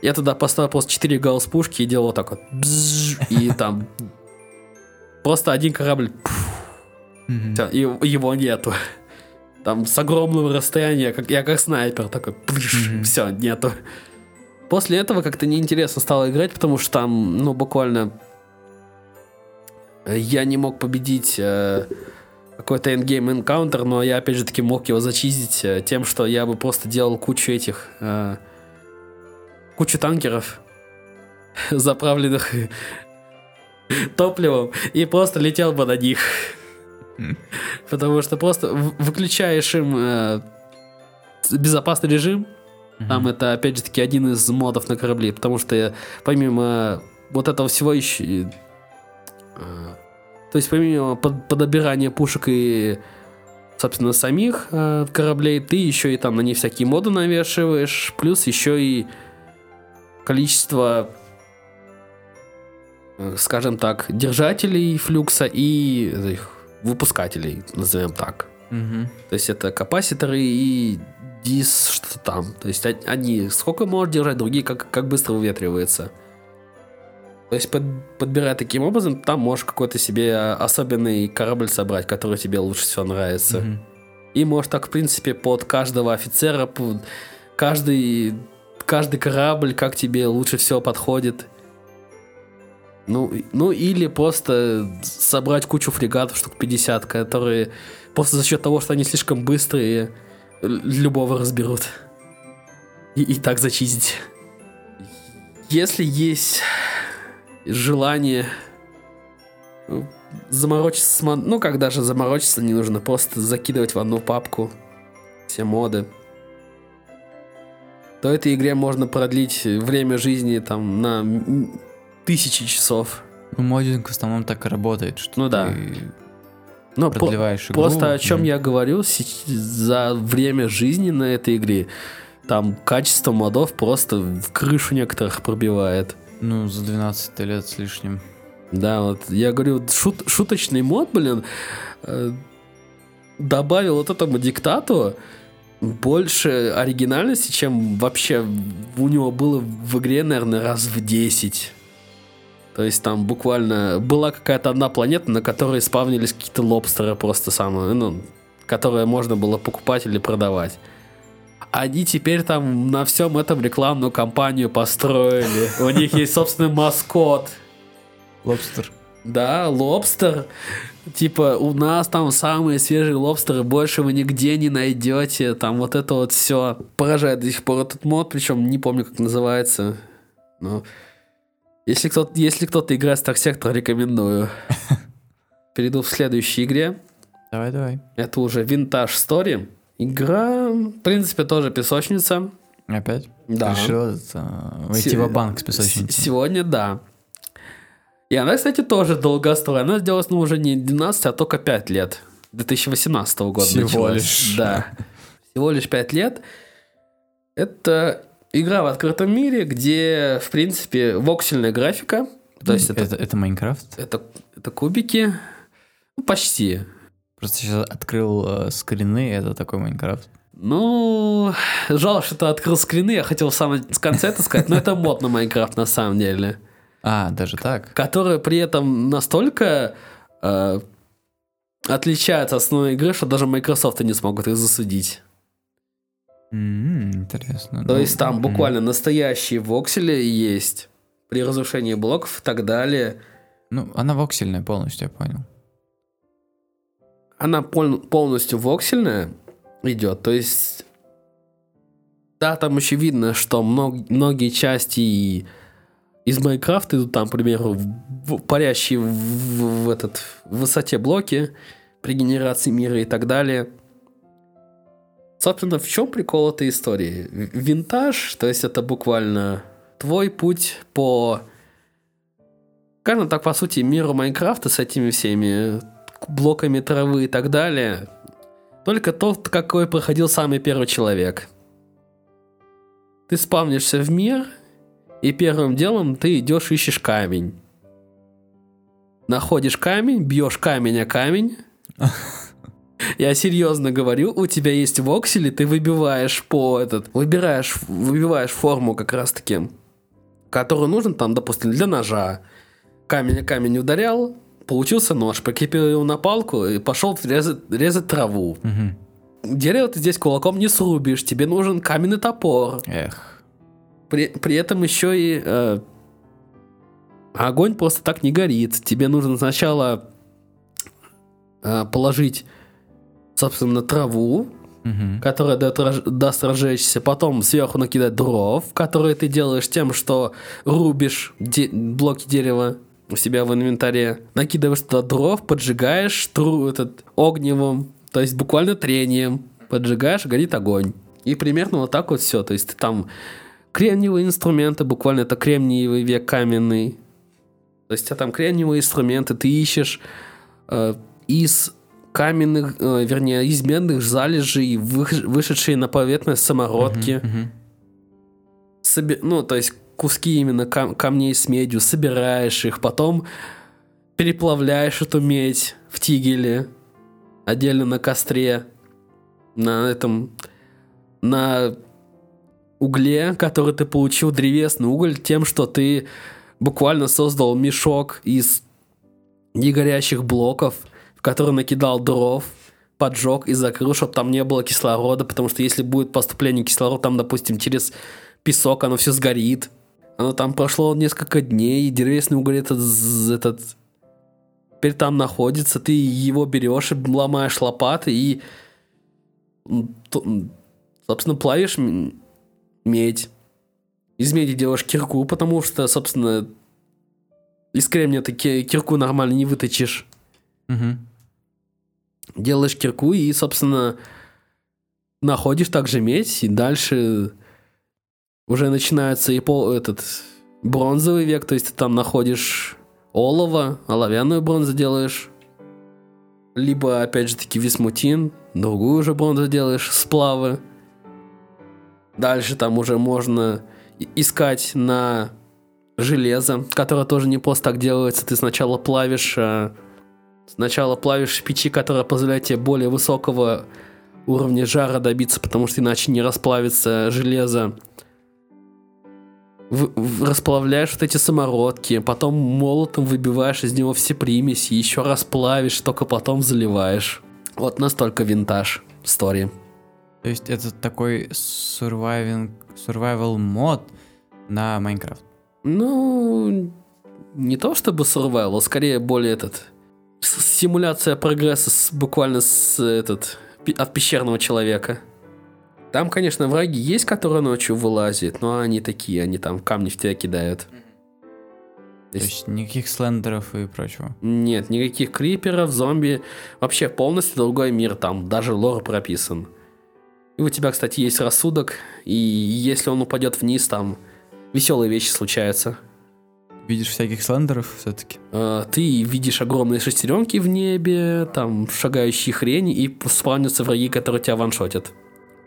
я туда поставил просто 4 гаусс пушки и делал вот так вот. Бзж, и там просто один корабль, Мгм. всё, и его нету. Там с огромного расстояния, как я как снайпер, такой, Мгм. все, нету. После этого как-то неинтересно стало играть, потому что там, ну, буквально э, я не мог победить э, какой-то эндгейм энкаунтер, но я опять же таки мог его зачистить э, тем, что я бы просто делал кучу этих э, кучу танкеров, заправленных топливом, и просто летел бы на них. Потому что просто выключаешь им э, безопасный режим, там Мгм. это, опять же таки, один из модов на корабле, потому что помимо вот этого всего еще... э, То есть помимо под- подобирания пушек и, собственно, самих э, кораблей, ты еще и там на них всякие моды навешиваешь, плюс еще и количество, э, скажем так, держателей флюкса и э, их выпускателей, назовем так. Мгм. То есть это капаситоры и дис что-то там. То есть одни сколько может держать, другие как, как быстро выветривается. То есть под- подбирая таким образом, там можешь какой-то себе особенный корабль собрать, который тебе лучше всего нравится. Мгм. И можешь так, в принципе, под каждого офицера, под каждый, каждый корабль, как тебе лучше всего подходит. Ну, ну или просто собрать кучу фрегатов, штук 50, которые просто за счет того, что они слишком быстрые, любого разберут. И, и так зачистить. Если есть желание ну, заморочиться. Ну, как даже заморочиться не нужно, просто закидывать в одну папку все моды. То этой игре можно продлить время жизни там на тысячи часов. Ну, моддинг в основном так и работает, что Ну да. Но по- продлеваешь игру. Просто о чем Мгм. я говорю, за время жизни на этой игре там качество модов просто в крышу некоторых пробивает. Ну, за 12 лет с лишним. Да, вот я говорю, шут- шуточный мод, блин, э, добавил вот этому диктату больше оригинальности, чем вообще у него было в игре, наверное, раз в 10. То есть там буквально была какая-то одна планета, на которой спавнились какие-то лобстеры просто самые, ну, которые можно было покупать или продавать. Они теперь там на всем этом рекламную кампанию построили. У них есть собственный маскот. Лобстер. Да, лобстер. Типа, у нас там самые свежие лобстеры, больше вы нигде не найдете. Там вот это вот все. Поражает до сих пор этот мод, причем не помню, как называется. Но если кто-то, если кто-то играет в Star Sector, рекомендую. Перейду в следующей игре. Давай, давай. Это уже Vintage Story. Игра, в принципе, тоже песочница. Опять? Да. Ты решил это, войти Се- в банк с С- песочницей? Сегодня да. И она, кстати, тоже долгострой. Она сделалась, ну, уже не 12, а только 5 лет. 2018 года Всего началась. лишь. Да. Всего лишь 5 лет. Это игра в открытом мире, где, в принципе, воксельная графика. То есть это, это, это Майнкрафт? это, это кубики. Ну, почти. Просто сейчас открыл э, скрины, это такой Майнкрафт. Ну, жалко, что ты открыл скрины. Я хотел в самом конце это сказать, но это мод на Майнкрафт на самом деле. А, даже так? которая при этом настолько э, отличается от основной игры, что даже Microsoft не смогут их засудить. М, Интересно. То Ну, есть там буквально настоящие воксели есть при разрушении блоков и так далее. Ну, она воксельная полностью, я понял. Она пол- полностью воксельная идет, то есть да, там еще видно, что мног- многие части и из Майнкрафта идут там, к примеру, в- парящие в- в этот, в высоте блоки при генерации мира и так далее. Собственно, в чем прикол этой истории? Винтаж, то есть это буквально твой путь по, скажем так, по сути, миру Майнкрафта с этими всеми блоками травы и так далее. Только тот, какой проходил самый первый человек. Ты спавнишься в мир, и первым делом ты идешь ищешь камень. Находишь камень, бьешь камень о камень. Я серьезно говорю, у тебя есть воксели, ты выбиваешь по этот, выбираешь, выбиваешь форму как раз таки, которую нужен там, допустим, для ножа. Камень камень ударял, получился нож, прикрепил его на палку и пошел резать, резать траву. Мгм. Дерево ты здесь кулаком не срубишь, тебе нужен каменный топор. Эх. При, при этом еще и э, огонь просто так не горит. Тебе нужно сначала э, положить, собственно, траву, Мгм. которая дает даст разжечься, потом сверху накидать дров, которые ты делаешь тем, что рубишь де- блоки дерева у себя в инвентаре, накидываешь туда дров, поджигаешь тру этот огневым, то есть буквально трением, поджигаешь, горит огонь. И примерно вот так вот все. То есть ты там кремниевые инструменты, буквально это кремниевый век каменный. То есть у тебя там кремниевые инструменты, ты ищешь э, из каменных, э, вернее, из медных залежей, вы- вышедшие на поверхность самородки. Мгм, мгм. Соби- ну, то есть куски именно кам- камней с медью, собираешь их, потом переплавляешь эту медь в тигеле, отдельно на костре, на этом, на угле, который ты получил, древесный уголь, тем, что ты буквально создал мешок из негорящих блоков, который накидал дров, поджег и закрыл, чтобы там не было кислорода, потому что если будет поступление кислорода, там, допустим, через песок оно все сгорит. Оно там прошло несколько дней, и древесный уголь этот, этот теперь там находится, ты его берешь и ломаешь лопаты и, собственно, плавишь медь. Из меди делаешь кирку, потому что, собственно, из кремния ты ки- кирку нормально не выточишь. Мгм. Делаешь кирку и, собственно, находишь также медь, и дальше уже начинается и пол, этот бронзовый век, то есть ты там находишь олово, оловянную бронзу делаешь, либо, опять же таки, висмутин, другую уже бронзу делаешь, сплавы. Дальше там уже можно искать на железо, которое тоже не просто так делается. Ты сначала плавишь, а, сначала плавишь печи, которая позволяет тебе более высокого уровня жара добиться, потому что иначе не расплавится железо. В- в- расплавляешь вот эти самородки, потом молотом выбиваешь из него все примеси, еще раз плавишь, только потом заливаешь. Вот настолько винтаж стори. То есть это такой surviving, survival мод на Майнкрафт. Ну, не то чтобы survival, а скорее более этот симуляция прогресса с, буквально с этот от пещерного человека. Там, конечно, враги есть, которые ночью вылазят, но они такие, они там камни в тебя кидают. То есть никаких слендеров и прочего. Нет, никаких криперов, зомби. Вообще полностью другой мир, там даже лор прописан. И у тебя, кстати, есть рассудок, и если он упадет вниз, там веселые вещи случаются. Видишь всяких слендеров все-таки. Э, Ты видишь огромные шестеренки в небе, там шагающие хрени, и спавнятся враги, которые тебя ваншотят.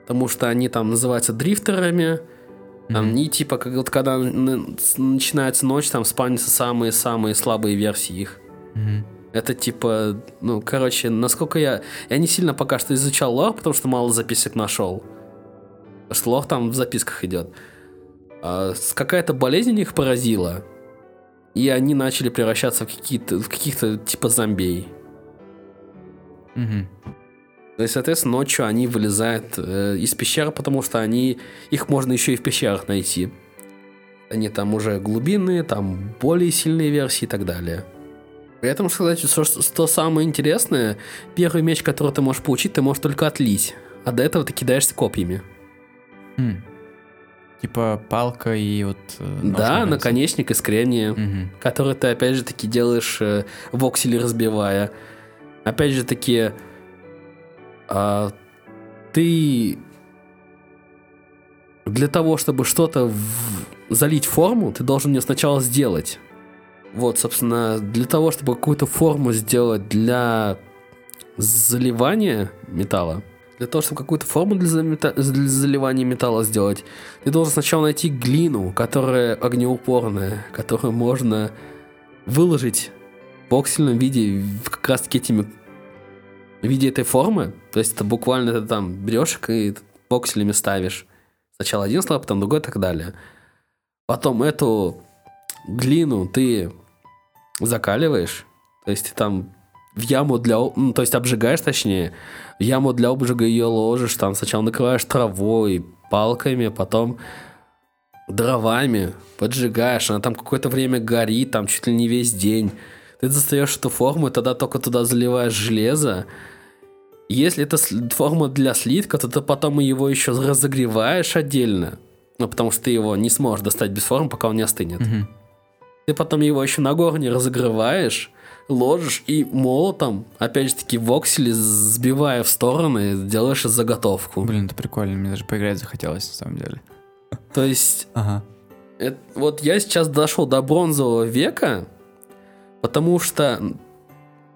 Потому что они там называются дрифтерами. Мгм. не типа, как вот когда начинается ночь, там спавнятся самые-самые слабые версии их. Мгм. Это типа, ну, короче, насколько я... Я не сильно пока что изучал лор, потому что мало записок нашел. Потому что лор там в записках идет. А, какая-то болезнь их поразила, и они начали превращаться в какие-то, в каких-то типа зомбей. Мгм. То есть, соответственно, ночью они вылезают э, из пещер, потому что они... Их можно еще и в пещерах найти. Они там уже глубинные, там более сильные версии и так далее. При этом сказать, что, что самое интересное, первый меч, который ты можешь получить, ты можешь только отлить. А до этого ты кидаешься копьями. М. Типа палка и вот... э, нож да, на наконечник из кремния, Мгм. который ты опять же таки делаешь э, воксели разбивая. Опять же таки, а, ты для того, чтобы что-то в- залить форму, ты должен ее сначала сделать. Вот, собственно, для того, чтобы какую-то форму сделать для заливания металла, для того, чтобы какую-то форму для, замета- для заливания металла сделать, ты должен сначала найти глину, которая огнеупорная, которую можно выложить в боксельном виде как раз таки этими в виде этой формы. То есть это буквально ты там берешь и бокселями ставишь. Сначала один слой, потом другой и так далее. Потом эту глину ты закаливаешь. То есть ты там в яму для... Ну, то есть обжигаешь, точнее. Яму для обжига ее ложишь. Там сначала накрываешь травой, палками, потом дровами поджигаешь. Она там какое-то время горит, там чуть ли не весь день. Ты достаешь эту форму, и тогда только туда заливаешь железо. Если это форма для слитка, то ты потом его еще разогреваешь отдельно. Ну, потому что ты его не сможешь достать без формы, пока он не остынет. Мгм. Ты потом его еще на горне разогреваешь, ложишь и молотом, опять же таки, воксели сбивая в стороны, делаешь заготовку. Блин, это прикольно, мне даже поиграть захотелось, на самом деле. То есть, Ага. это- вот я сейчас дошел до бронзового века, потому что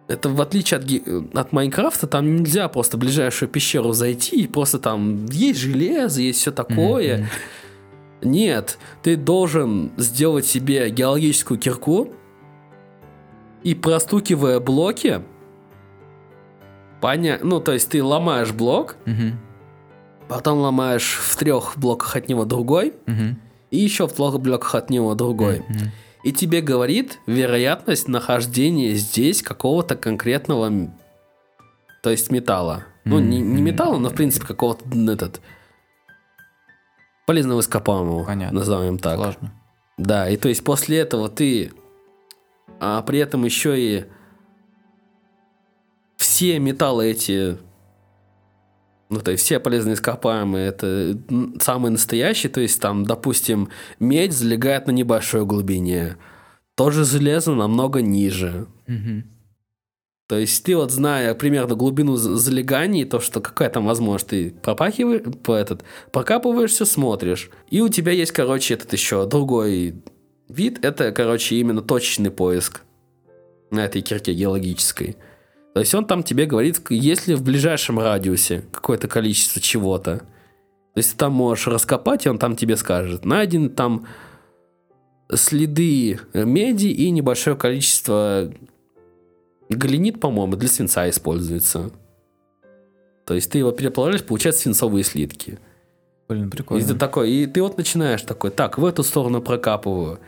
Это в отличие от, от Майнкрафта, там нельзя просто в ближайшую пещеру зайти и просто там есть железо, есть все такое. Мгм. Нет, ты должен сделать себе геологическую кирку и простукивая блоки, поня... ну то есть ты ломаешь блок, Мгм. потом ломаешь в трех блоках от него другой, Мгм. и еще в трех блоках от него другой. Мгм. И тебе говорит вероятность нахождения здесь какого-то конкретного, то есть металла. Ну, не, не металла, но в принципе какого-то этот полезного ископаемого, Понятно. назовем так. Сложно. Да, и то есть после этого ты, а при этом еще и все металлы эти, ну то есть все полезные ископаемые, это самые настоящие, то есть там, допустим, медь залегает на небольшой глубине, тоже железо намного ниже. Мгм. То есть ты вот зная примерно глубину залеганий, то, что какая там возможность, ты пропахиваешь, по этот, прокапываешься, смотришь. И у тебя есть, короче, этот еще другой вид. Это, короче, именно точечный поиск на этой кирке геологической. То есть он там тебе говорит, есть ли в ближайшем радиусе какое-то количество чего-то. То есть ты там можешь раскопать, и он там тебе скажет. Найден там следы меди и небольшое количество Галенит, по-моему, для свинца используется. То есть ты его переплавляешь, получаются свинцовые слитки. Блин, И прикольно. ты такой, и ты вот начинаешь такой, так, в эту сторону прокапываю,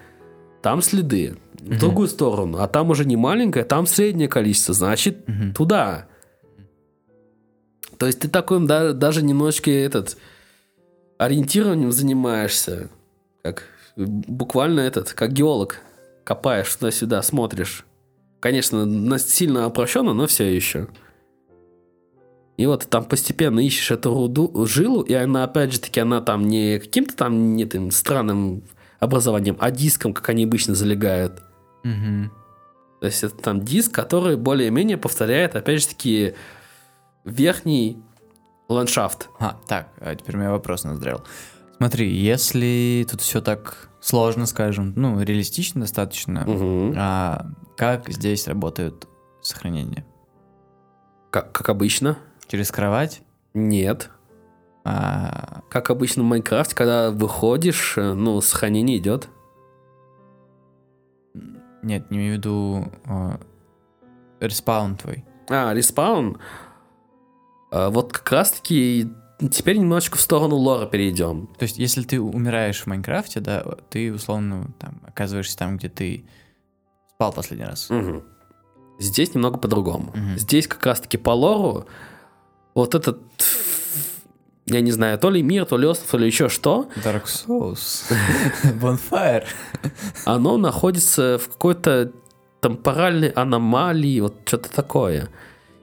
там следы, в Мгм. другую сторону, а там уже не маленькое, там среднее количество, значит, Мгм. туда. То есть ты такой да- даже немножечко этот ориентированием занимаешься, как буквально этот, как геолог, копаешь туда-сюда, смотришь. Конечно, сильно опрощенно, но все еще. И вот ты там постепенно ищешь эту руду, жилу, и она, опять же таки, она там не каким-то там не этим странным образованием, а диском, как они обычно залегают. Мгм. То есть это там диск, который более-менее повторяет, опять же таки, верхний ландшафт. А, так, а теперь у меня вопрос назрел. Смотри, если тут все так сложно, скажем, ну, реалистично достаточно, Мгм. а как здесь работают сохранения? Как, как обычно. Через кровать? Нет. А, Как обычно в Майнкрафте, когда выходишь, э, ну, сохранение идет. нет, не имею в виду а, respawn твой. А, respawn. А, вот как раз-таки теперь немножечко в сторону лора перейдем. То есть, если ты умираешь в Майнкрафте, да, ты условно там оказываешься там, где ты спал последний раз. Мгм. Здесь немного по-другому. Мгм. Здесь как раз-таки по лору вот этот, я не знаю, то ли мир, то ли остров, то ли еще что, Dark Souls. Bonfire. оно находится в какой-то темпоральной аномалии, вот что-то такое.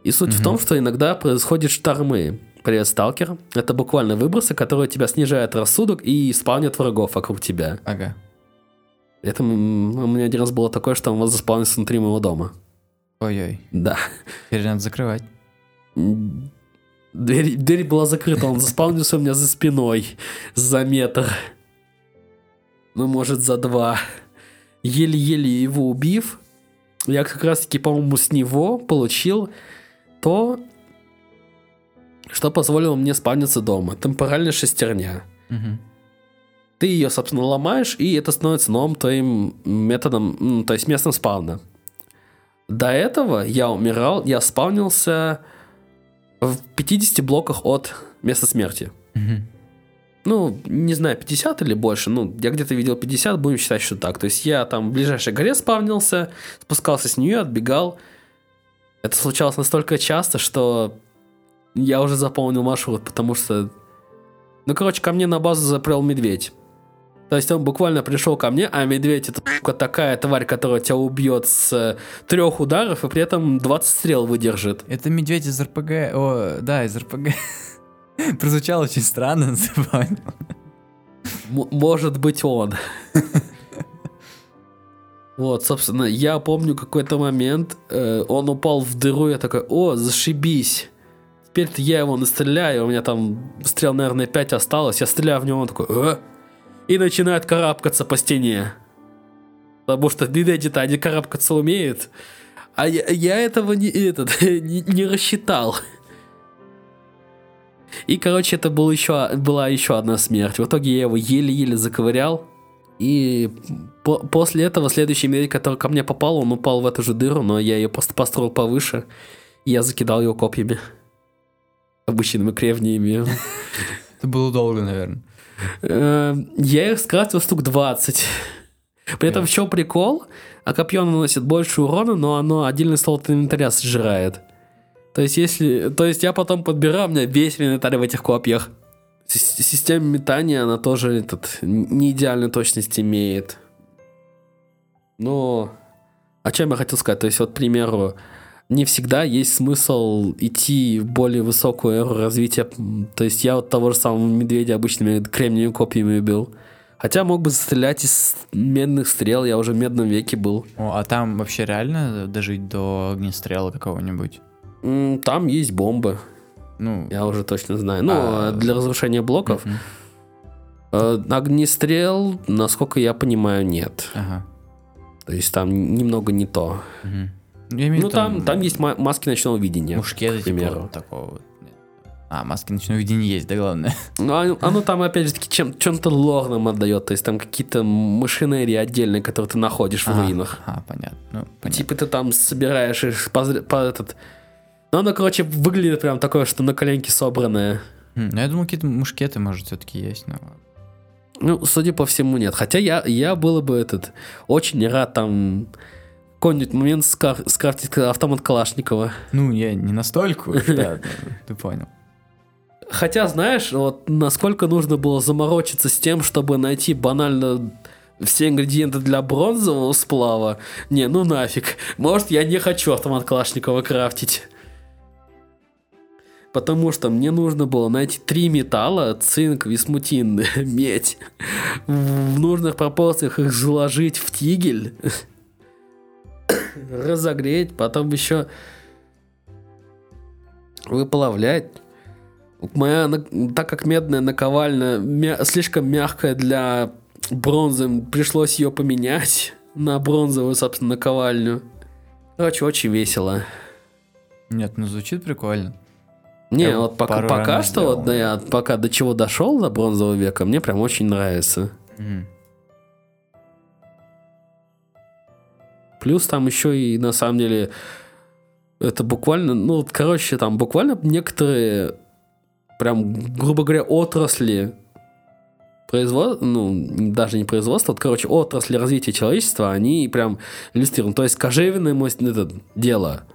И суть в Мгм. том, что иногда происходят штормы. Привет, сталкер. Это буквально выбросы, которые тебя снижают рассудок и спавнят врагов вокруг тебя. Ага. Это у меня один раз было такое, что он вот заспавнился внутри моего дома. Ой-ой. Да. Теперь надо закрывать. Дверь, дверь была закрыта, он заспавнился у меня за спиной за метр. Ну, может, за два. Еле-еле его убив, я как раз-таки, по-моему, с него получил то, что позволило мне спавниться дома. Темпоральная шестерня. Мгм. Ты ее, собственно, ломаешь, и это становится новым твоим методом, то есть местом спавна. До этого я умирал, я спавнился в 50 блоках от места смерти. Ну, не знаю, 50 или больше. Ну, я где-то видел 50, будем считать, что так. То есть я там в ближайшей горе спавнился, спускался с нее, отбегал. Это случалось настолько часто, что я уже заполнил маршрут, потому что... Ну, короче, ко мне на базу запрел медведь. То есть он буквально пришел ко мне, а медведь это сука, такая тварь, которая тебя убьет с трех ударов и при этом 20 стрел выдержит. Это медведь из РПГ. О, да, из РПГ. Прозвучало очень странно. М- может быть он. Вот, собственно, я помню какой-то момент, э, он упал в дыру, я такой, о, зашибись. Теперь-то я его настреляю, у меня там стрел, наверное, 5 осталось, я стреляю в него, он такой, «Э?» И начинает карабкаться по стене. Потому что медведи-то они карабкаться умеют, А я, я этого не, этот, не, не рассчитал. И, короче, это был еще, была еще одна смерть. В итоге я его еле-еле заковырял. И по после этого следующий медведь, который ко мне попал, он упал в эту же дыру, но я ее просто построил повыше. И я закидал его копьями. Обычными кремниями. Это было долго, наверное. Эм, я их скрафтил штук 20. При этом в чем прикол? А копье наносит больше урона, но оно отдельный слот инвентаря сжирает. То есть, если. То есть я потом подбираю, у меня весь инвентарь в этих копьях. Система метания, она тоже этот, не идеальной точность имеет. Но о чем я хотел сказать? То есть, вот, к примеру, не всегда есть смысл идти в более высокую эру развития. То есть я вот того же самого медведя обычными кремниевыми копьями убил. Хотя мог бы стрелять из медных стрел, я уже в медном веке был. О, а там вообще реально дожить до огнестрела какого-нибудь? Там есть бомбы. Ну, я уже точно знаю. Ну, а... для разрушения блоков. Угу. Огнестрел, насколько я понимаю, нет. Ага. То есть там немного не то. Угу. Я имею ну, там, там, там есть маски ночного видения. Мушкеты, к примеру. Типа, такого. А, маски ночного видения есть, да главное. Ну, оно, оно там, опять же таки, чем, чем-то лорным отдает. То есть там какие-то машинерии отдельные, которые ты находишь в а, руинах. А, понятно. Ну, понятно. Типа ты там собираешь их по, по этот ну, оно, короче, выглядит прям такое, что на коленке собранное. Mm, ну, я думал, какие-то мушкеты, может, все-таки есть, но... Ну, судя по всему, нет. Хотя я, я было бы этот очень рад там какой-нибудь момент скар скрафтить автомат Калашникова. Ну, я не настолько, да, ты понял. Хотя, знаешь, вот насколько нужно было заморочиться с тем, чтобы найти банально все ингредиенты для бронзового сплава. Не, ну нафиг. Может, я не хочу автомат Калашникова крафтить потому что мне нужно было найти три металла, цинк, висмутин, медь, в нужных пропорциях их заложить в тигель, разогреть, потом еще выплавлять. Моя, так как медная наковальня мя, слишком мягкая для бронзы, пришлось ее поменять на бронзовую, собственно, наковальню. Короче, очень весело. Нет, ну звучит прикольно. Не, я вот пока, пока что, вот, да, я пока до чего дошел до бронзового века, мне прям очень нравится. Mm. Плюс там еще и на самом деле это буквально, ну, короче, там буквально некоторые прям, грубо говоря, отрасли производства, ну, даже не производства, вот, короче, отрасли развития человечества, они прям иллюстрируют. То есть кожевенное это дело –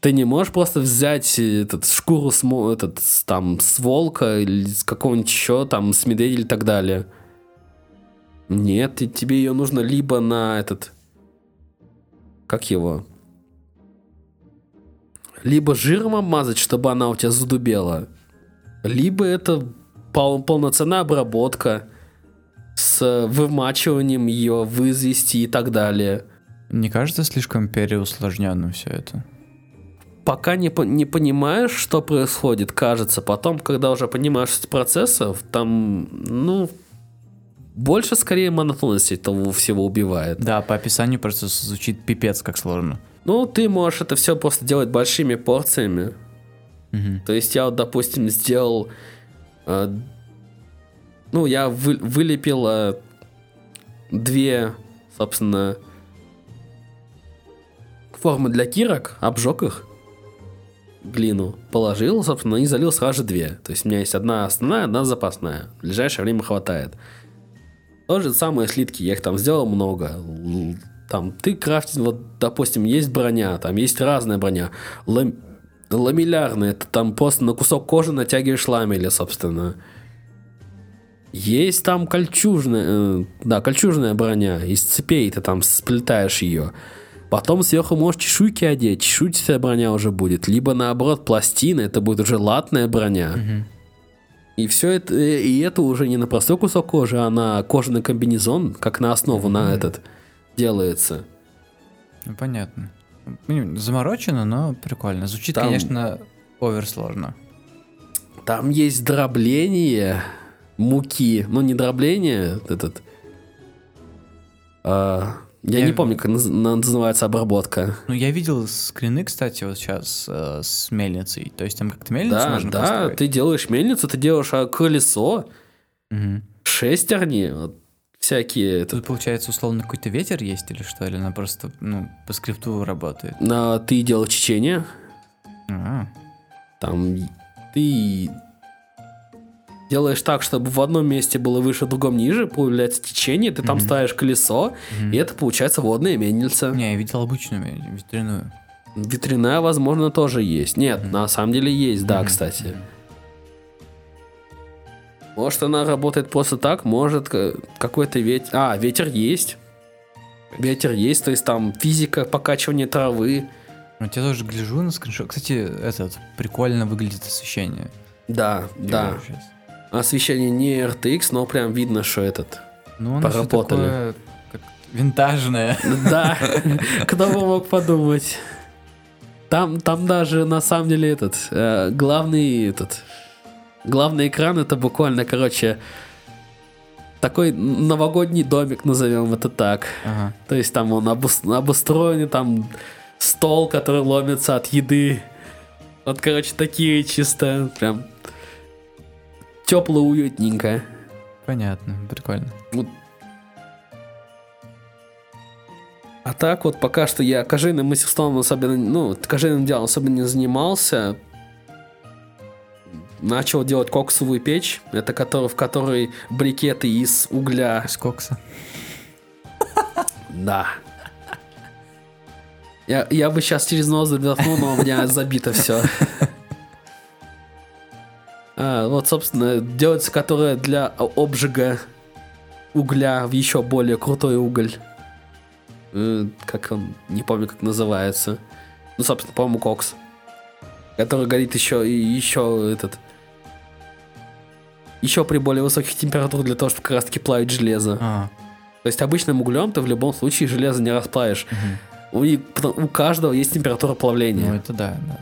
ты не можешь просто взять этот шкуру с, этот, там, с волка или с какого-нибудь еще, там, с медведя и так далее. Нет, тебе ее нужно либо на этот... Как его? Либо жиром обмазать, чтобы она у тебя задубела. Либо это пол полноценная обработка с вымачиванием ее, вызвести и так далее. Не кажется слишком переусложненным все это? пока не, не понимаешь, что происходит, кажется. Потом, когда уже понимаешь суть процессов, там, ну, больше скорее монотонности того всего убивает. Да, по описанию просто звучит пипец как сложно. Ну, ты можешь это все просто делать большими порциями. Угу. То есть я вот, допустим, сделал... Э, ну, я вы, вылепил э, две, собственно, формы для кирок, обжег их глину положил, собственно, и залил сразу же две. То есть у меня есть одна основная, одна запасная. В ближайшее время хватает. То же самое слитки, я их там сделал много. Там ты крафтишь, вот, допустим, есть броня, там есть разная броня. Лам... Ламеллярная, это там просто на кусок кожи натягиваешь ламели, собственно. Есть там кольчужная, э, да, кольчужная броня, из цепей ты там сплетаешь ее. Потом сверху можешь чешуйки одеть, чешуйчатая броня уже будет. Либо наоборот пластина, это будет уже латная броня. Угу. И все это, и это уже не на простой кусок кожи, а на кожаный комбинезон, как на основу на этот делается. Ну, понятно. Заморочено, но прикольно. Звучит, там, конечно, оверсложно. Там есть дробление муки. Ну, не дробление, этот... А, Я, Я- не помню, как наз- называется обработка. Ну, я видел скрины, кстати, вот сейчас э, с мельницей. То есть там как-то мельницу Да, можно да, построить? ты делаешь мельницу, ты делаешь а, колесо, Мгм. шестерни, вот всякие. Тут, получается, условно какой-то ветер есть или что? Или она просто, ну, по скрипту работает? На, ты делаешь течение, А, там ты делаешь так, чтобы в одном месте было выше, в другом ниже, появляется течение, ты там ставишь колесо, и это получается водная мельница. Не, я видел обычную ветряную. Ветряная, возможно, тоже есть. Нет, на самом деле есть, да, кстати. Может, она работает просто так, может, какой-то ветер... А, ветер есть. Ветер есть, то есть там физика покачивания травы. Вот я тоже гляжу на скриншот. Кстати, этот, прикольно выглядит освещение. Да, Я да. щас. Освещение не RTX, но прям видно, что этот. Ну, всё Поработали. такое, как винтажное. Да, кто бы мог подумать. Там, там даже на самом деле этот э, главный этот главный экран это буквально, короче, такой новогодний домик, назовем это так. Ага. То есть там он обус- обустроен, там стол, который ломится от еды. Вот, короче, такие чисто прям тепло, уютненько. Понятно, прикольно. А так вот пока что я кожейным мастерством особенно, ну, кожейным делом особо не занимался. Начал делать коксовую печь, это который, в которой брикеты из угля. Из кокса. Да. Я, я бы сейчас через нос вдохнул, но у меня забито все. Вот, собственно, делается которая для обжига угля в еще более крутой уголь. Э, Как он, не помню, как называется. Ну, собственно, по-моему, кокс. Который горит еще и еще этот. Еще при более высоких температурах для того, чтобы как раз таки плавить железо. А, То есть обычным углем ты в любом случае железо не расплавишь. мгм. У, у каждого есть температура плавления. Ну, это да, да.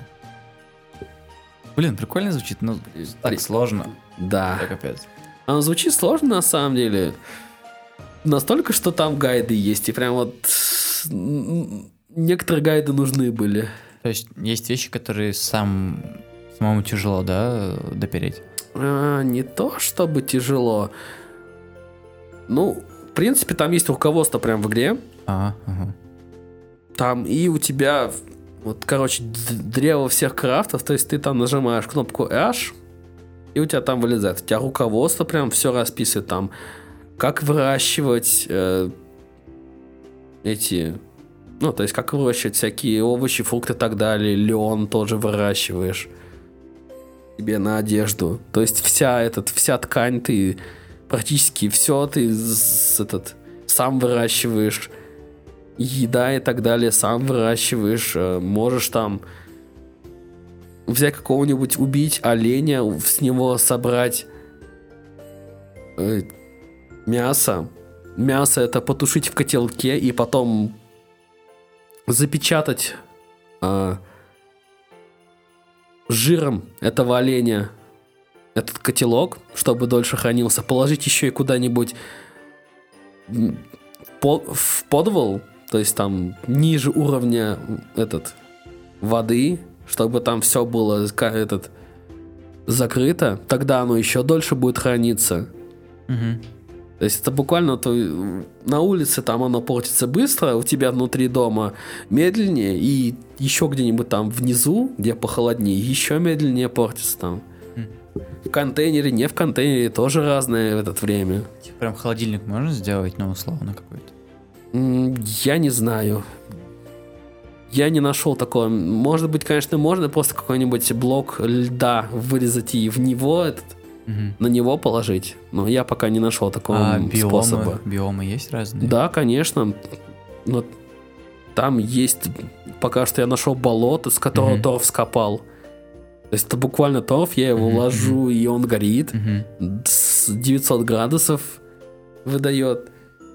Блин, прикольно звучит, но так При- сложно. Да. Да, капец. Оно звучит сложно на самом деле. Настолько, что там гайды есть. И прям вот некоторые гайды нужны были. То есть есть вещи, которые сам самому тяжело, да, допереть. А, не то чтобы тяжело. Ну, в принципе, там есть руководство прям в игре. А, ага. Там и у тебя, вот, короче, древо всех крафтов, то есть ты там нажимаешь кнопку H, и у тебя там вылезает. У тебя руководство прям все расписывает там, как выращивать э, эти, ну, то есть как выращивать всякие овощи, фрукты и так далее, лен тоже выращиваешь себе на одежду. То есть вся этот, вся ткань ты практически все ты этот сам выращиваешь еда и так далее сам выращиваешь, э, можешь там взять какого-нибудь, убить оленя, с него собрать э, мясо. Мясо это потушить в котелке и потом запечатать а, жиром этого оленя этот котелок, чтобы дольше хранился, положить еще и куда-нибудь в подвал, то есть там ниже уровня этот воды, чтобы там все было этот закрыто, тогда оно еще дольше будет храниться. Мгм. То есть это буквально то, на улице там оно портится быстро, у тебя внутри дома медленнее, и еще где-нибудь там внизу, где похолоднее, еще медленнее портится там. М. В контейнере, не в контейнере, тоже разное в это время. Типа прям холодильник можно сделать, ну, условно какой-то. Я не знаю. Я не нашел такого. Может быть, конечно, можно просто какой-нибудь блок льда вырезать и в него этот, Мгм. на него положить. Но я пока не нашел такого А биомы, способа. биомы есть разные? Да, конечно. Но там есть... Пока что я нашел болото, с которого Мгм. торф скопал. То есть это буквально торф, я его Мгм, ложу, и он горит. Мгм. С 900 градусов выдает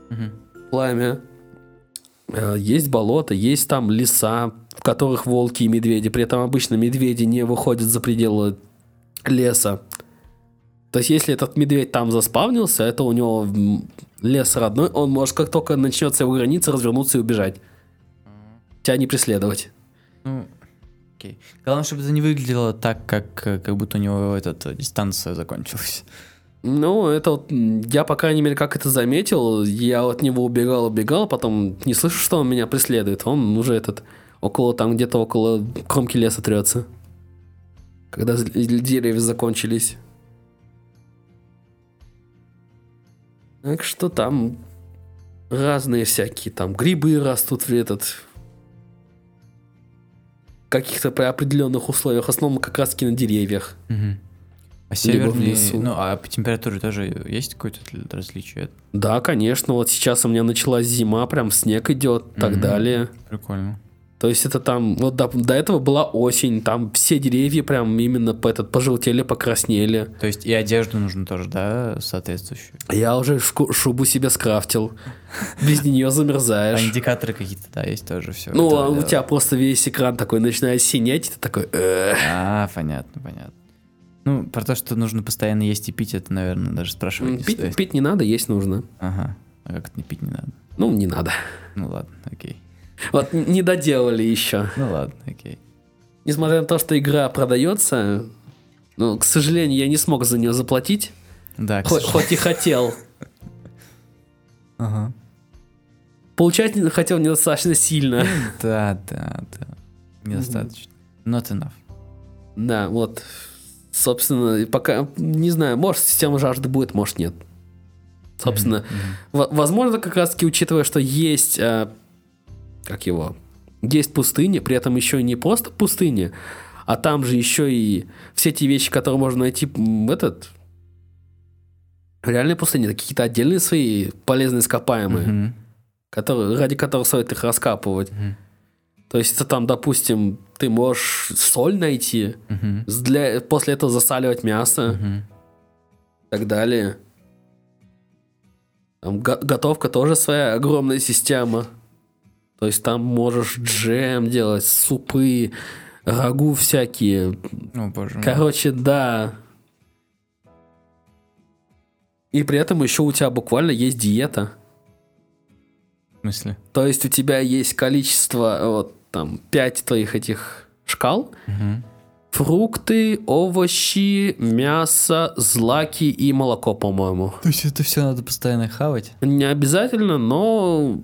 Мгм. пламя. Э, Есть болото, есть там леса, в которых волки и медведи. При этом обычно медведи не выходят за пределы леса. То есть, если этот медведь там заспавнился, это у него лес родной, он может, как только начнется его граница, развернуться и убежать. Тебя не преследовать. Ну, окей. Главное, чтобы это не выглядело так, как, э, как будто у него эта дистанция закончилась. Ну, это вот, я, по крайней мере, как это заметил, я от него убегал, убегал, потом не слышу, что он меня преследует. Он уже этот, около, там где-то около кромки леса трется. Когда деревья закончились. Так что там разные всякие, там грибы растут в этот... каких-то при определенных условиях, в основном как раз на деревьях. Мгм. А лесу. ну, а по температуре тоже есть какое-то различие? Да, конечно, вот сейчас у меня началась зима, прям снег идет, так Мгм. далее. Прикольно. То есть это там, вот до, до этого была осень, там все деревья прям именно по этот, пожелтели, покраснели. То есть и одежду нужно тоже, да, соответствующую? Я уже шку- шубу себе скрафтил. Без нее А замерзаешь. индикаторы какие-то, да, есть тоже все. Ну, а у тебя просто весь экран такой начинает синеть, и ты такой... А, понятно, понятно. Ну, про то, что нужно постоянно есть и пить, это, наверное, даже спрашивать не Пить, стоит. пить не надо, есть нужно. Ага. А как это не пить не надо? Ну, не надо. Ну ладно, окей. Вот не доделали еще. Ну ладно, окей. Несмотря на то, что игра продается, ну, к сожалению, я не смог за нее заплатить. Да, Хоть, хоть и хотел. Ага. Получать хотел недостаточно сильно. Да, да, да. Недостаточно. Not enough. Да, вот. Собственно, пока, не знаю, может, система жажды будет, может, нет. Собственно, Мгм. в- возможно, как раз-таки учитывая, что есть, а, как его, есть пустыня, при этом еще и не просто пустыня, а там же еще и все те вещи, которые можно найти в этот в реальной пустыне, это какие-то отдельные свои полезные ископаемые, Мгм. которые, ради которых стоит их раскапывать. Мгм. То есть это там, допустим, ты можешь соль найти, с- для, после этого засаливать мясо Мгм. и так далее. Там го- готовка тоже своя огромная система. То есть там можешь джем делать, супы, рагу всякие. О, боже. Короче, да. И при этом еще у тебя буквально есть диета. В смысле? То есть у тебя есть количество, вот там, 5 твоих этих шкал. Мгм. Фрукты, овощи, мясо, злаки и молоко, по-моему. То есть это все надо постоянно хавать? Не обязательно, но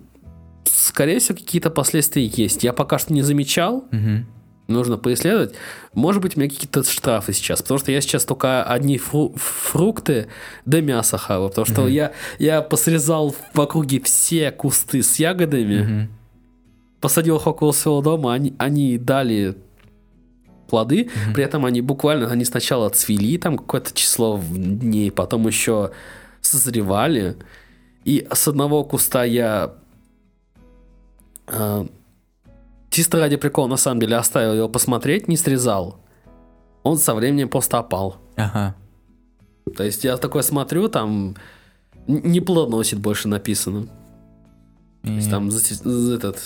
скорее всего какие-то последствия есть. Я пока что не замечал, Мгм. нужно поисследовать. Может быть у меня какие-то штрафы сейчас, потому что я сейчас только одни фру- фрукты да мясо хаваю, потому что я, я посрезал в округе все кусты с ягодами, Мгм. Посадил около своего дома, они, они дали плоды, при этом они буквально, они сначала цвели там какое-то число в- дней, потом еще созревали, и с одного куста я э, чисто ради прикола, на самом деле, оставил его посмотреть, не срезал. Он со временем просто опал. Ага. То есть я такой смотрю, там не плодоносит больше написано. То есть там зате- этот,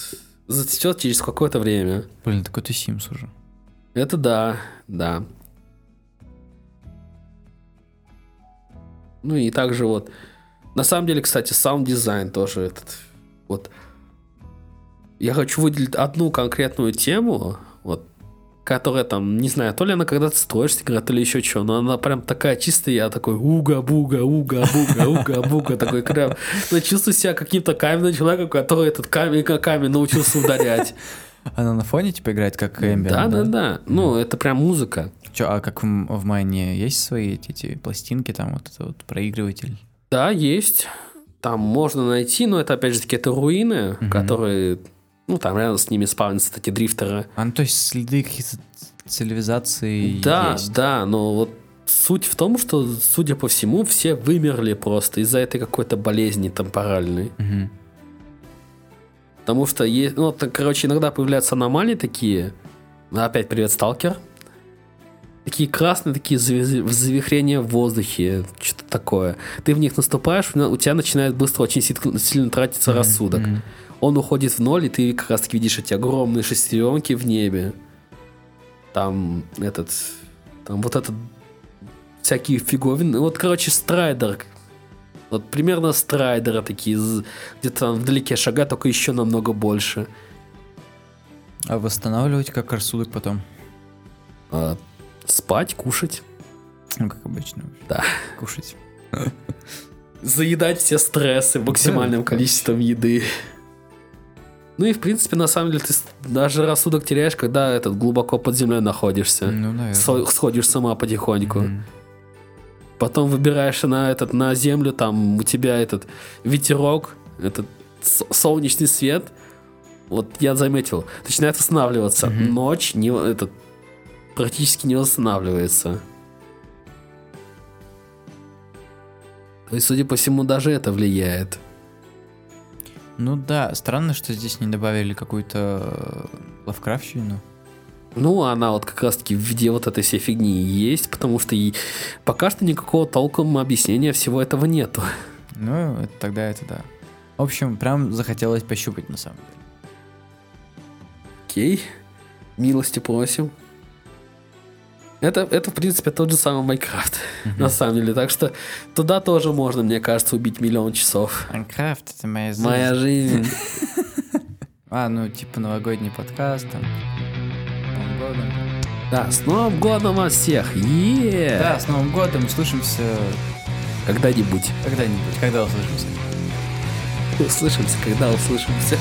зацветет через какое-то время. Блин, такой The Sims уже. Это да, да. Ну и также вот, на самом деле, кстати, саунд-дизайн тоже этот, вот, я хочу выделить одну конкретную тему, вот, которая там, не знаю, то ли она когда-то строишься, игра, то ли еще что, но она прям такая чистая, я такой уга-буга, уга-буга, уга-буга, такой прям, ну, чувствую себя каким-то каменным человеком, который этот камень как камень научился ударять. Она на фоне типа играет как Эмбиент, Да, да, да. Ну, это прям музыка. Чё, а как в, в Майне есть свои эти, эти пластинки, там вот это вот проигрыватель? Да, есть. Там можно найти, но это опять же таки это руины, которые, ну там рядом с ними спавнятся эти дрифтеры. А, ну то есть следы каких-то цивилизации да, есть? да, но вот суть в том, что, судя по всему, все вымерли просто из-за этой какой-то болезни темпоральной. Мгм. Потому что, есть, ну, так, короче, иногда появляются аномалии такие. Опять привет, сталкер. Такие красные, такие зави- завихрения в воздухе, что-то такое. Ты в них наступаешь, у тебя начинает быстро очень сильно тратиться рассудок. Мгм. Он уходит в ноль, и ты как раз таки видишь эти огромные шестеренки в небе. Там этот... Там вот этот... Всякие фиговины. Вот, короче, страйдер. Вот примерно страйдеры такие, где-то там вдалеке шага, только еще намного больше. А восстанавливать как рассудок потом? А, спать, кушать, Ну, как обычно. Да. Кушать. заедать все стрессы максимальным количеством еды. Ну и в принципе, на самом деле, ты даже рассудок теряешь, когда этот глубоко под землей находишься. Ну, наверное. Со- сходишь сама потихоньку. Мгм. Потом выбираешься на этот на землю, там у тебя этот ветерок, этот солнечный свет. Вот я заметил, начинает восстанавливаться. Мгм. Ночь не этот практически не восстанавливается. То есть, судя по всему, даже это влияет. Ну да, странно, что здесь не добавили какую-то э, лавкрафтщину. Ну, она вот как раз-таки в виде вот этой всей фигни и есть, потому что и пока что никакого толком объяснения всего этого нету. Ну, это, тогда это да. В общем, прям захотелось пощупать на самом деле. Окей. Милости просим. Это, это, в принципе, тот же самый Майнкрафт, на самом деле. Так что туда тоже можно, мне кажется, убить миллион часов. Майнкрафт это моя жизнь. Моя жизнь. А, ну, типа новогодний подкаст, там, Новым годом. Да, с Новым годом вас всех! Е! Да, с Новым годом, услышимся Когда-нибудь. когда-нибудь, когда услышимся. Услышимся, когда услышимся.